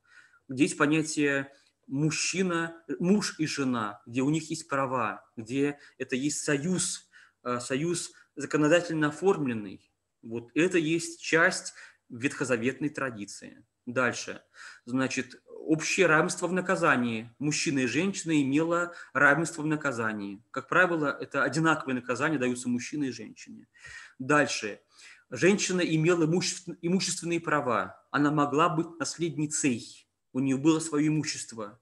где есть понятие мужчина, муж и жена, где у них есть права, где это есть союз, э, союз законодательно оформленный. Вот это есть часть ветхозаветной традиции. Дальше. Значит, общее равенство в наказании. Мужчина и женщина имело равенство в наказании. Как правило, это одинаковые наказания даются мужчине и женщине. Дальше. Женщина имела имущественные права. Она могла быть наследницей. У нее было свое имущество.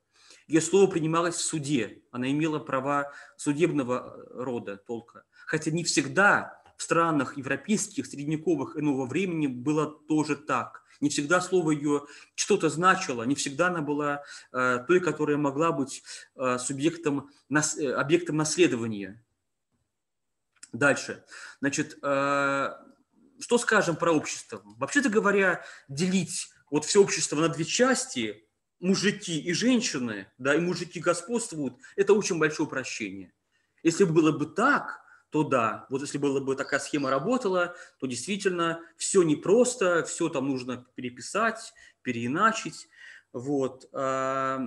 Ее слово принималось в суде. Она имела права судебного рода толка. Хотя не всегда странах европейских, средневековых и нового времени было тоже так не всегда слово ее что-то значило, не всегда она была э, той, которая могла быть э, субъектом, нас, э, объектом наследования. Дальше. Значит, э, что скажем про общество? Вообще-то говоря, делить вот все общество на две части, мужики и женщины, да, и мужики господствуют, это очень большое упрощение. Если бы было бы так, то да, вот если была бы такая схема работала, то действительно все непросто, все там нужно переписать, переиначить, вот. А,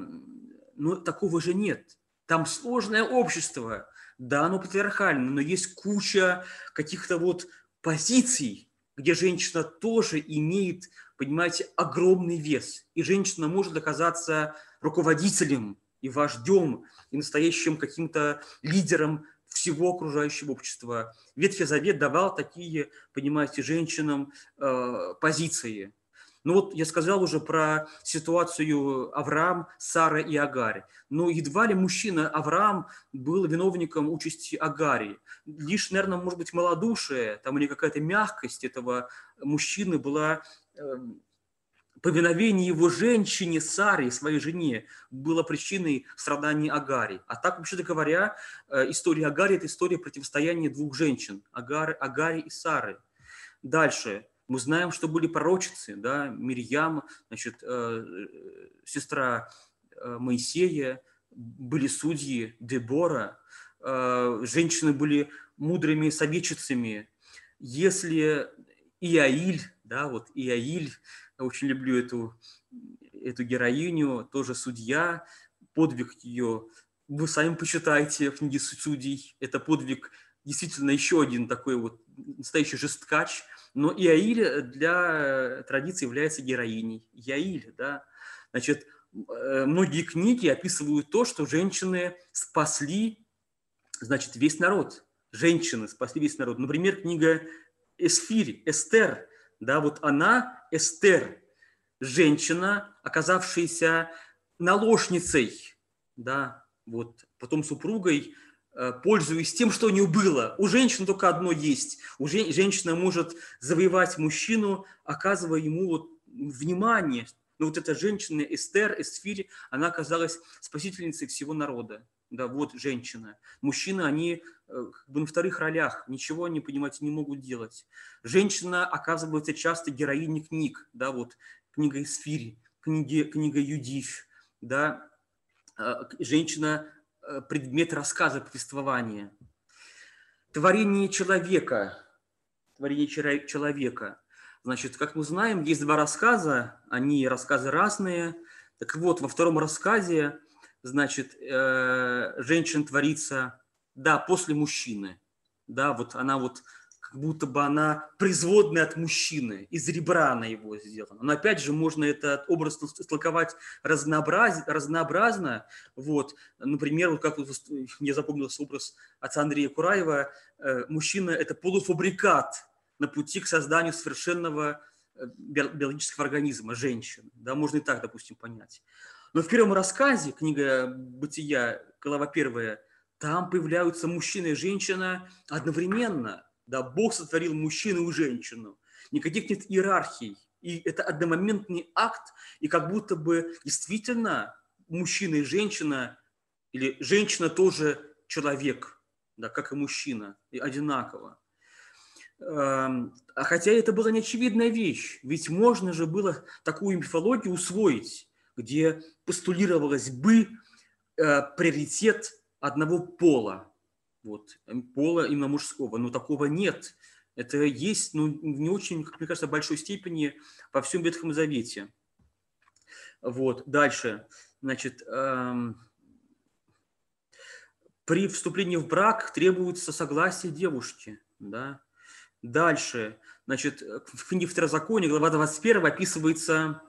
но такого же нет. Там сложное общество, да, оно патриархальное, но есть куча каких-то вот позиций, где женщина тоже имеет, понимаете, огромный вес. И женщина может оказаться руководителем и вождем, и настоящим каким-то лидером всего окружающего общества. Ветхий Завет давал такие, понимаете, женщинам э, позиции. Ну вот я сказал уже про ситуацию Авраам, Сара и Агарь. Но едва ли мужчина Авраам был виновником участи Агари. Лишь, наверное, может быть, малодушие там, или какая-то мягкость этого мужчины была эм, повиновение его женщине Саре, своей жене, было причиной страданий Агари. А так, вообще-то говоря, э, история Агари – это история противостояния двух женщин – Агари, Агари и Сары. Дальше. Мы знаем, что были пророчицы, да, Мирьям, значит, э, сестра э, Моисея, были судьи Дебора, э, женщины были мудрыми советчицами. Если Иаиль, да, вот Иаиль, я очень люблю эту, эту героиню, тоже судья, подвиг ее. Вы сами почитайте в книге судей. Это подвиг действительно еще один такой вот настоящий жесткач. Но Иаиль для традиции является героиней. Яиль, да. Значит, э, многие книги описывают то, что женщины спасли, значит, весь народ. Женщины спасли весь народ. Например, книга Эсфирь, Эстер – да, вот она, Эстер, женщина, оказавшаяся наложницей, да, вот, потом супругой, э, пользуясь тем, что у нее было. У женщины только одно есть. У жен, женщина может завоевать мужчину, оказывая ему вот внимание. Но вот эта женщина Эстер, Эсфири, она оказалась спасительницей всего народа да, вот женщина. Мужчины, они э, как бы на вторых ролях, ничего они, понимаете, не могут делать. Женщина оказывается часто героиней книг, да, вот книга Исфири, книги, книга Юдиф, да, э, женщина э, предмет рассказа, повествования. Творение человека, творение человека. Значит, как мы знаем, есть два рассказа, они рассказы разные. Так вот, во втором рассказе значит, э, женщин творится, да, после мужчины, да, вот она вот как будто бы она производная от мужчины, из ребра она его сделана. Но опять же, можно этот образ истолковать разнообраз, разнообразно. Вот. Например, вот как вот мне запомнился образ отца Андрея Кураева, э, мужчина – это полуфабрикат на пути к созданию совершенного э, биологического организма, женщины. Да, можно и так, допустим, понять. Но в первом рассказе, книга «Бытия», глава первая, там появляются мужчина и женщина одновременно. Да, Бог сотворил мужчину и женщину. Никаких нет иерархий. И это одномоментный акт, и как будто бы действительно мужчина и женщина, или женщина тоже человек, да, как и мужчина, и одинаково. Эм, а хотя это была неочевидная вещь, ведь можно же было такую мифологию усвоить, где постулировалось бы э, приоритет одного пола, вот, пола именно мужского, но такого нет. Это есть, ну, не очень, как мне кажется, в большой степени во всем Ветхом Завете. Вот, дальше, значит, эм, при вступлении в брак требуется согласие девушки, да. Дальше, значит, в книге Второзакония, глава 21, описывается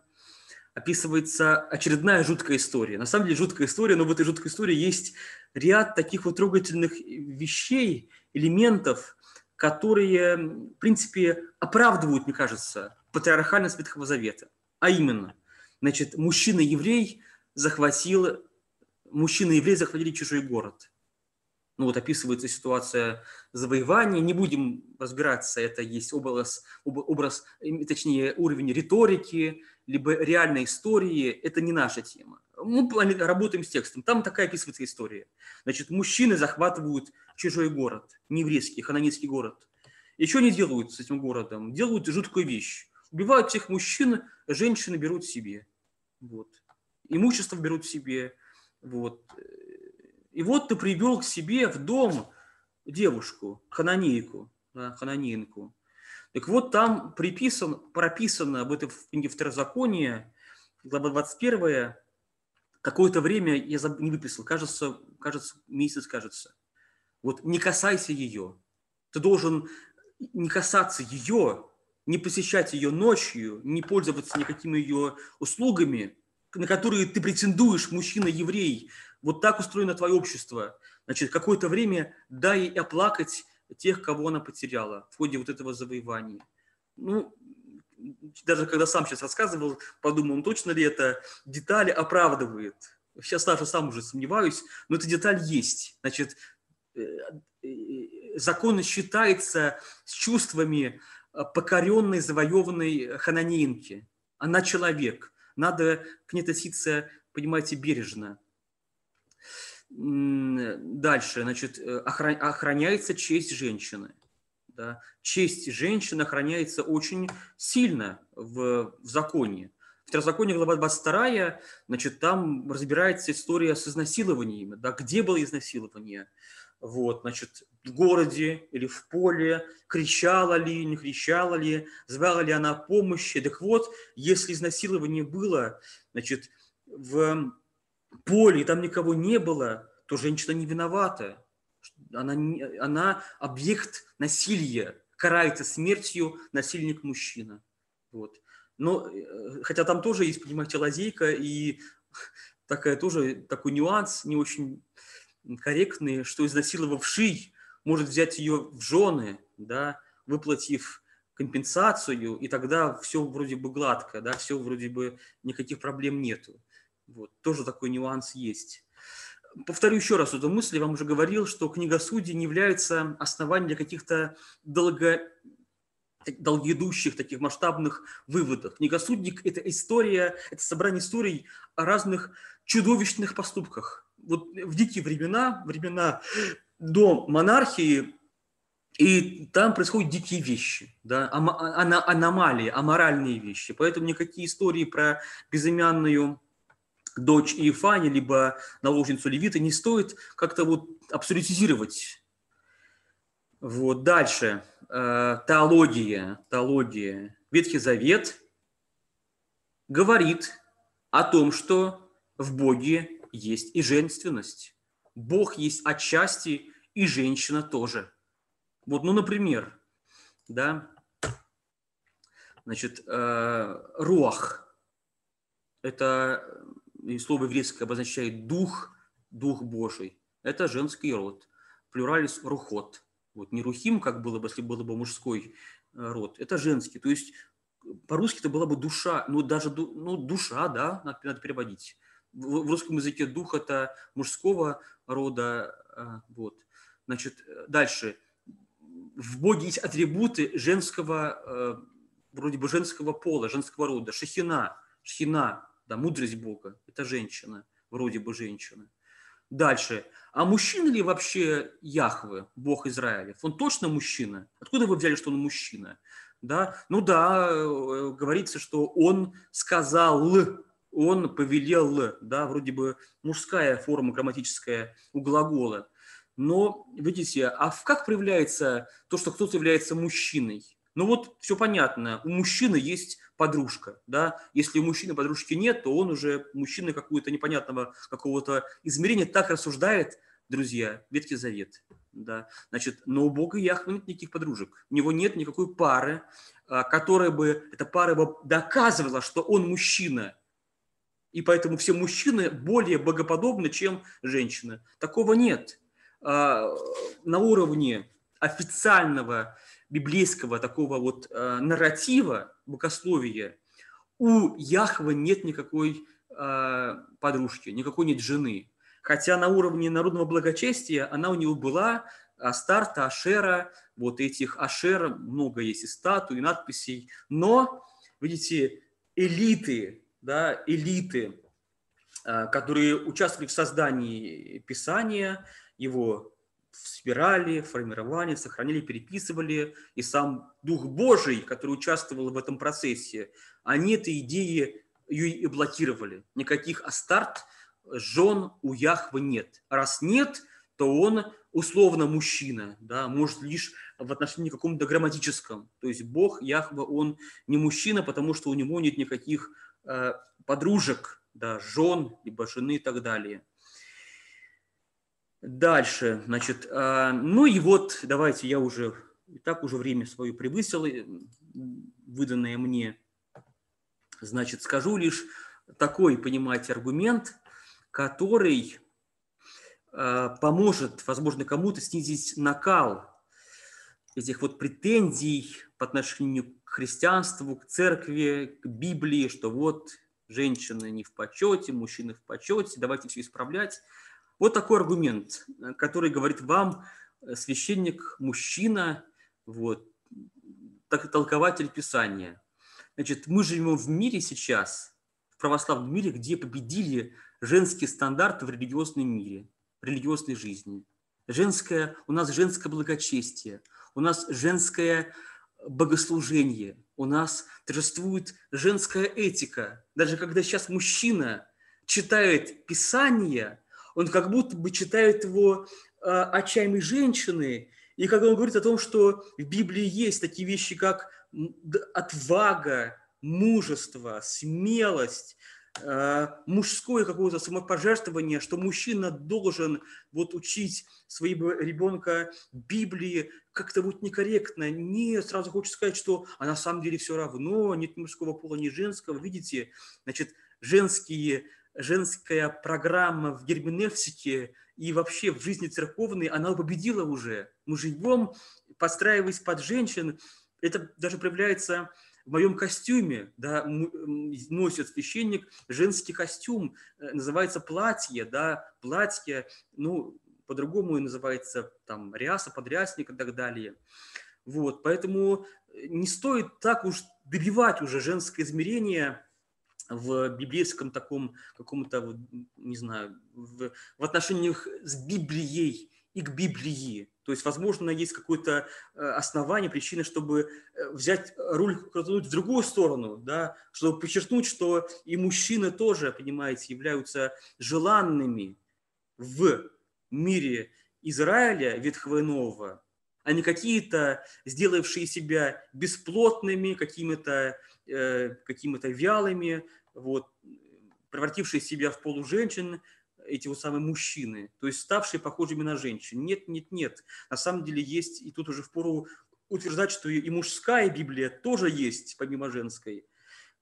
описывается очередная жуткая история. На самом деле жуткая история, но в этой жуткой истории есть ряд таких вот трогательных вещей, элементов, которые, в принципе, оправдывают, мне кажется, патриархальность Ветхого Завета. А именно, значит, мужчина-еврей захватил, мужчина-еврей захватили чужой город. Ну вот описывается ситуация завоевания. Не будем разбираться, это есть образ, образ, точнее уровень риторики, либо реальной истории. Это не наша тема. Мы работаем с текстом. Там такая описывается история. Значит, мужчины захватывают чужой город, не еврейский, хананитский город. И что они делают с этим городом? Делают жуткую вещь. Убивают всех мужчин, женщины берут себе. Вот. Имущество берут себе. Вот. И вот ты привел к себе в дом девушку, хананейку, да, хананеинку. Так вот, там приписан, прописано об этом в книге Второзакония, глава 21, какое-то время, я не выписал, кажется, кажется, месяц, кажется. Вот не касайся ее. Ты должен не касаться ее, не посещать ее ночью, не пользоваться никакими ее услугами, на которые ты претендуешь, мужчина-еврей, вот так устроено твое общество. Значит, какое-то время дай ей оплакать тех, кого она потеряла в ходе вот этого завоевания. Ну, даже когда сам сейчас рассказывал, подумал, точно ли это детали оправдывает. Сейчас даже сам уже сомневаюсь, но эта деталь есть. Значит, э, э, закон считается с чувствами э, покоренной, завоеванной хананеинки. Она человек. Надо к ней относиться, понимаете, бережно. Дальше, значит, э, охраняется честь женщины. Да? Честь женщины охраняется очень сильно в, в законе. В Второзаконие, глава 22, значит, там разбирается история с изнасилованиями. Да? Где было изнасилование? Вот, значит, в городе или в поле, кричала ли, не кричала ли, звала ли она помощи. Так вот, если изнасилование было, значит, в поле, и там никого не было, то женщина не виновата. Она, она объект насилия, карается смертью насильник мужчина. Вот. Но, э, хотя там тоже есть, понимаете, лазейка и [LAUGHS] такая тоже такой нюанс не очень корректный, что изнасиловавший может взять ее в жены, да, выплатив компенсацию, и тогда все вроде бы гладко, да, все вроде бы никаких проблем нету. Вот, тоже такой нюанс есть. Повторю еще раз эту мысль, я вам уже говорил, что книга судей не является основанием для каких-то долго, долгоидущих, таких масштабных выводов. Книга судник – это история, это собрание историй о разных чудовищных поступках. Вот в дикие времена, времена до монархии, и там происходят дикие вещи, да, аномалии, аморальные вещи. Поэтому никакие истории про безымянную дочь Иефани, либо наложницу Левита, не стоит как-то вот абсолютизировать. Вот дальше. Э, теология. Теология. Ветхий Завет говорит о том, что в Боге есть и женственность. Бог есть отчасти и женщина тоже. Вот, ну, например, да, значит, э, руах – это и слово еврейское обозначает дух, дух Божий. Это женский род. Плюралис рухот. Вот не рухим, как было бы, если было бы мужской э, род. Это женский. То есть по-русски это была бы душа, ну даже ну, душа, да, надо, надо переводить. В, в русском языке дух это мужского рода, А, вот. Значит, дальше. В Боге есть атрибуты женского, э, вроде бы женского пола, женского рода. Шахина, шхина, да, мудрость Бога. Это женщина, вроде бы женщина. Дальше. А мужчина ли вообще Яхве, Бог Израилев? Он точно мужчина? Откуда вы взяли, что он мужчина? Да? Ну да, э, говорится, что он сказал, он повелел, да, вроде бы мужская форма грамматическая у глагола. Но, видите, а как проявляется то, что кто-то является мужчиной? Ну вот все понятно, у мужчины есть подружка, да, если у мужчины подружки нет, то он уже мужчина какого-то непонятного какого-то измерения так рассуждает, друзья, Ветхий Завет, да, значит, но у Бога Яхве нет никаких подружек, у него нет никакой пары, а, которая бы, эта пара бы доказывала, что он мужчина, и поэтому все мужчины более богоподобны, чем женщины. Такого нет. А, на уровне официального библейского такого вот э, нарратива, богословия, у Яхвы нет никакой э, подружки, никакой нет жены. Хотя на уровне народного благочестия она у него была, Астарта, Ашера, вот этих Ашер, много есть и статуй, и надписей. Но, видите, элиты, да, элиты, э, которые участвовали в создании Писания, его собирали, формировали, сохранили, переписывали, и сам Дух Божий, который участвовал в этом процессе, они этой идеи ее и блокировали. Никаких астарт, жен у Яхвы нет. Раз нет, то он условно мужчина, да, может лишь в отношении каком-то грамматическом. То есть Бог, Яхва, он не мужчина, потому что у него нет никаких э, подружек, да, жен, либо жены и так далее. Дальше, значит, а, ну и вот давайте я уже, и так уже время свое превысил, выданное мне. Значит, скажу лишь такой, понимаете, аргумент, который а, поможет, возможно, кому-то снизить накал этих вот претензий по отношению к христианству, к церкви, к Библии, что вот женщины не в почете, мужчины в почете, давайте все исправлять. Вот такой аргумент, э, который говорит вам э, священник, мужчина, вот, так, толкователь Писания. Значит, мы живем в мире сейчас, в православном мире, где победили женские стандарты в религиозном мире, в религиозной жизни. Женское, у нас женское благочестие, у нас женское богослужение, у нас торжествует женская этика. Даже когда сейчас мужчина читает Писание, он как будто бы читает его э, очами женщины, и когда он говорит о том, что в Библии есть такие вещи, как отвага, мужество, смелость, э, мужское какое-то самопожертвование, что мужчина должен вот учить своего ребенка Библии, как-то вот некорректно. Не сразу хочется сказать, что а на самом деле все равно, нет мужского пола, ни женского. Видите, значит, женские женская программа в герменевтике и вообще в жизни церковной, она победила уже. Мы живем, подстраиваясь под женщин. Это даже проявляется в моем костюме, да, носит священник женский костюм, э, называется платье, да, платье, ну, по-другому называется там ряса, подрясник и так далее. Вот, поэтому не стоит так уж добивать уже женское измерение в библейском таком каком-то, не знаю, в, в отношениях с Библией и к Библии. То есть, возможно, есть какое-то э, основание, причина, чтобы э, взять руль, крутануть в другую сторону, да, чтобы подчеркнуть, что и мужчины тоже, понимаете, являются желанными в мире Израиля ветхого и нового, а не какие-то, сделавшие себя бесплотными, какими-то э, какими-то вялыми, вот, превратившие себя в полуженщин, эти вот самые мужчины, то есть ставшие похожими на женщин. Нет, нет, нет. На самом деле есть, и тут уже в пору утверждать, что и мужская Библия тоже есть, помимо женской.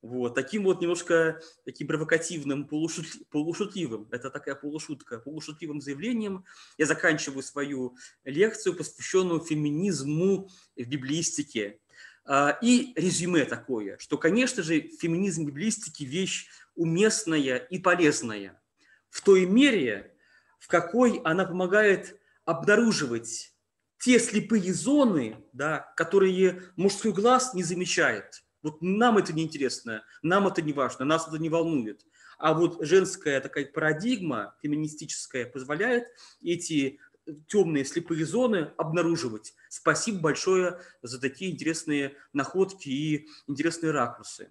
Вот, таким вот немножко таким провокативным, полушут, полушутливым, это такая полушутка, полушутливым заявлением я заканчиваю свою лекцию, посвященную феминизму в библиистике. А, и резюме такое, что, конечно же, феминизм библистики – вещь уместная и полезная в той мере, в какой она помогает обнаруживать те слепые зоны, да, которые мужской глаз не замечает. Вот нам это не интересно, нам это не важно, нас это не волнует. А вот женская такая парадигма феминистическая позволяет эти темные слепые зоны обнаруживать. Спасибо большое за такие интересные находки и интересные ракурсы.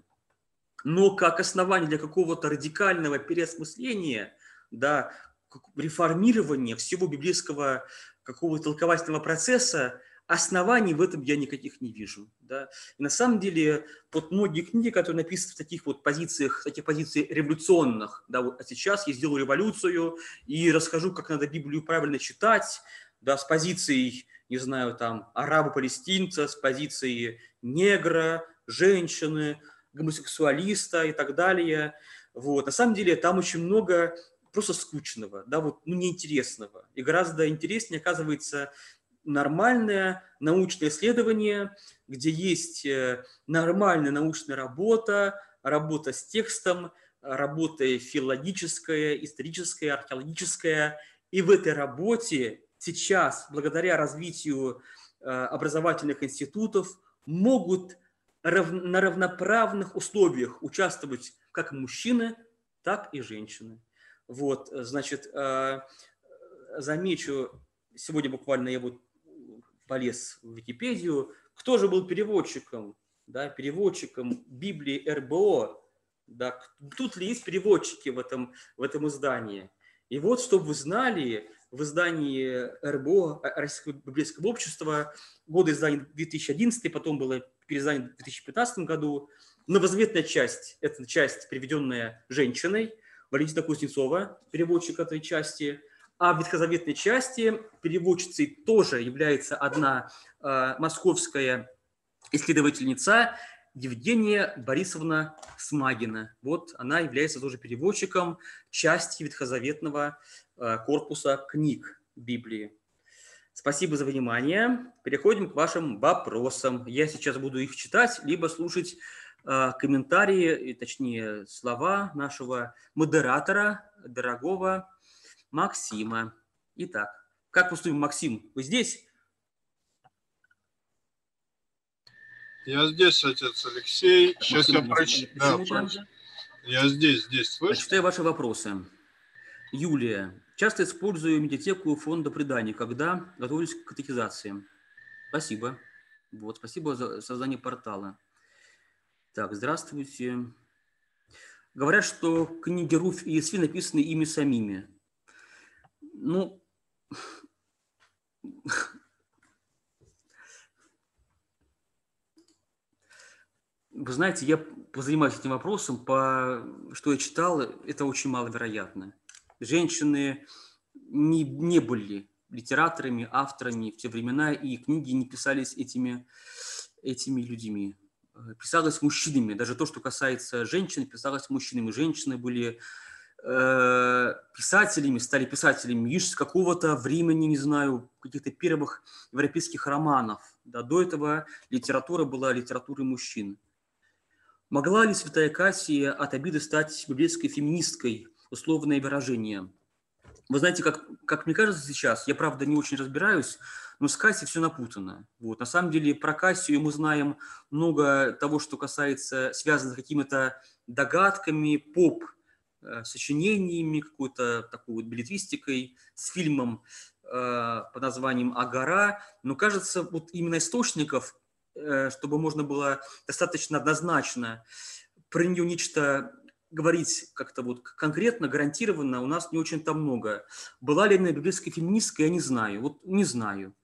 Но как основание для какого-то радикального переосмысления, да, реформирования всего библейского какого-то толковательного процесса, оснований в этом я никаких не вижу. Да? И на самом деле вот многие книги, которые написаны в таких вот позициях, в таких позициях революционных, да, вот, а сейчас я сделаю революцию и расскажу, как надо Библию правильно читать, да, с позицией, не знаю, там, араба-палестинца, с позиции негра, женщины, гомосексуалиста и так далее. Вот. На самом деле там очень много просто скучного, да, вот, ну, неинтересного. И гораздо интереснее оказывается нормальное научное исследование, где есть э, нормальная научная работа, работа с текстом, работа филологическая, историческая, археологическая. И в этой работе сейчас, благодаря развитию э, образовательных институтов, могут на равноправных условиях участвовать как мужчины, так и женщины. Вот, значит, э, замечу, сегодня буквально я вот полез в Википедию, кто же был переводчиком, да, переводчиком Библии РБО, да, тут ли есть переводчики в этом, в этом издании. И вот, чтобы вы знали, в издании РБО, Российского библейского общества, годы издания 2011, потом было переиздание в 2015 году, новозаветная часть, это часть, переведенная женщиной, Валентина Кузнецова, переводчик этой части – а в ветхозаветной части переводчицей тоже является одна э, московская исследовательница Евгения Борисовна Смагина. Вот она является тоже переводчиком части ветхозаветного э, корпуса книг Библии. Спасибо за внимание. Переходим к вашим вопросам. Я сейчас буду их читать, либо слушать э, комментарии, точнее слова нашего модератора, дорогого Максима. Итак, как поступим, Максим? Вы здесь? Я здесь, отец Алексей. Сейчас Максим, я прочитаю. Да, я здесь, здесь. Слышите? Прочитаю ваши вопросы. Юлия. Часто использую медиатеку фонда преданий, когда готовлюсь к катехизации. Спасибо. Вот, спасибо за создание портала. Так, здравствуйте. Говорят, что книги Руфь и Исви написаны ими самими. Ну, вы знаете, я позанимаюсь этим вопросом, по что я читал, это очень маловероятно. Женщины не, не были литераторами, авторами в те времена, и книги не писались этими, этими людьми. Писалось мужчинами. Даже то, что касается женщин, писалось мужчинами. Женщины были Э, писателями, стали писателями лишь с какого-то времени, не знаю, каких-то первых европейских романов. Да, до этого литература была литературой мужчин. Могла ли святая Кассия от обиды стать библейской феминисткой? Условное выражение. Вы знаете, как, как мне кажется сейчас, я, правда, не очень разбираюсь, но с Кассией все напутано. Вот. На самом деле про Кассию мы знаем много того, что касается, связано с какими-то догадками, поп сочинениями, какой-то такой вот билетристикой, с фильмом э, под названием «Агара». Но кажется, вот именно источников, э, чтобы можно было достаточно однозначно про нее нечто говорить как-то вот конкретно, гарантированно, у нас не очень-то много. Была ли она библейской феминисткой, я не знаю. Вот не знаю.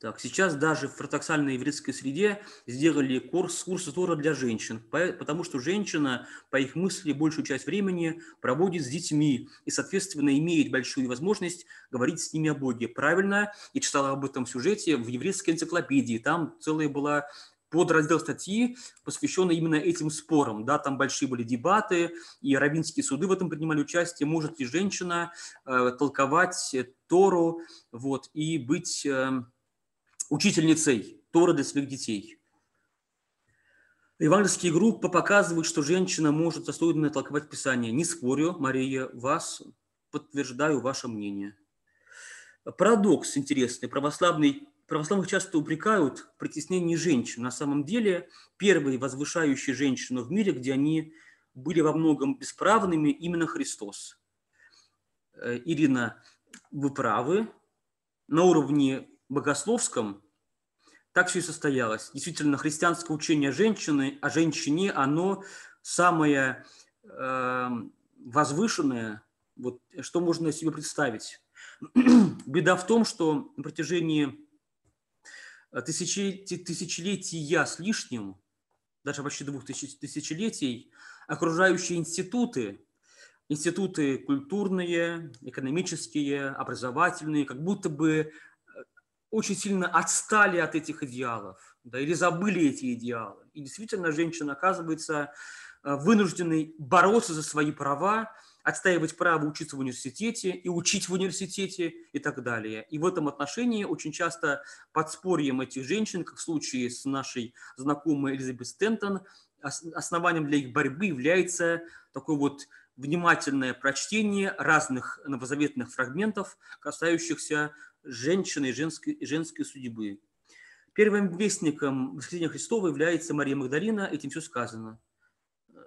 Так, сейчас даже в ортодоксальной еврейской среде сделали курс, курсы Тора для женщин, потому что женщина, по их мысли, большую часть времени проводит с детьми и, соответственно, имеет большую возможность говорить с ними о Боге. Правильно, я читала об этом сюжете в еврейской энциклопедии, там целая была подраздел статьи, посвященный именно этим спорам. Да, там большие были дебаты, и равинские суды в этом принимали участие. Может ли женщина э, толковать Тору вот, и быть... Э, учительницей Тора для своих детей. Евангельские группы показывают, что женщина может достойно толковать Писание. Не спорю, Мария, вас подтверждаю ваше мнение. Парадокс интересный. Православный, православных часто упрекают в притеснении женщин. На самом деле, первый возвышающий женщину в мире, где они были во многом бесправными, именно Христос. Э, Ирина, вы правы. На уровне богословском так все и состоялось. Действительно, христианское учение женщины, о женщине, оно самое э, возвышенное, вот, что можно себе представить. [CLEARS THROAT] Беда в том, что на протяжении тысячелетий, тысячелетия с лишним, даже почти двух тысячелетий, окружающие институты, институты культурные, экономические, образовательные, как будто бы э, очень сильно отстали от этих идеалов, да, или забыли эти идеалы. И действительно, женщина оказывается э, вынужденной бороться за свои права, отстаивать право учиться в университете и учить в университете и так далее. И в этом отношении очень часто подспорьем этих женщин, как в случае с нашей знакомой Элизабет Стентон, основанием для их борьбы является такое вот внимательное прочтение разных новозаветных фрагментов, касающихся женщины и женской, и женской судьбы. Первым вестником воскресения Христова является Мария Магдалина, этим все сказано.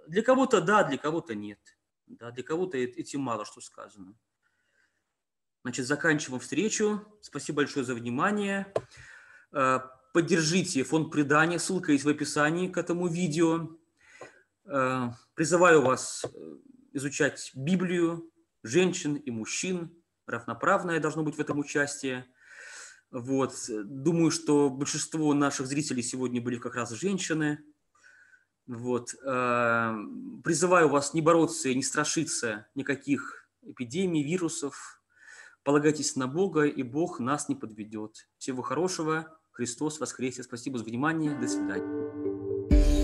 Для кого-то да, для кого-то нет. Да, для кого-то этим мало что сказано. Значит, заканчиваем встречу. Спасибо большое за внимание. Э, поддержите фонд предания, ссылка есть в описании к этому видео. Э, призываю вас э, изучать Библию, женщин и мужчин. Равноправное должно быть в этом участие. Вот. Думаю, что большинство наших зрителей сегодня были как раз женщины. Вот. Э, призываю вас не бороться и не страшиться никаких эпидемий, вирусов. Полагайтесь на Бога, и Бог нас не подведет. Всего хорошего. Христос воскресе. Спасибо за внимание. До свидания.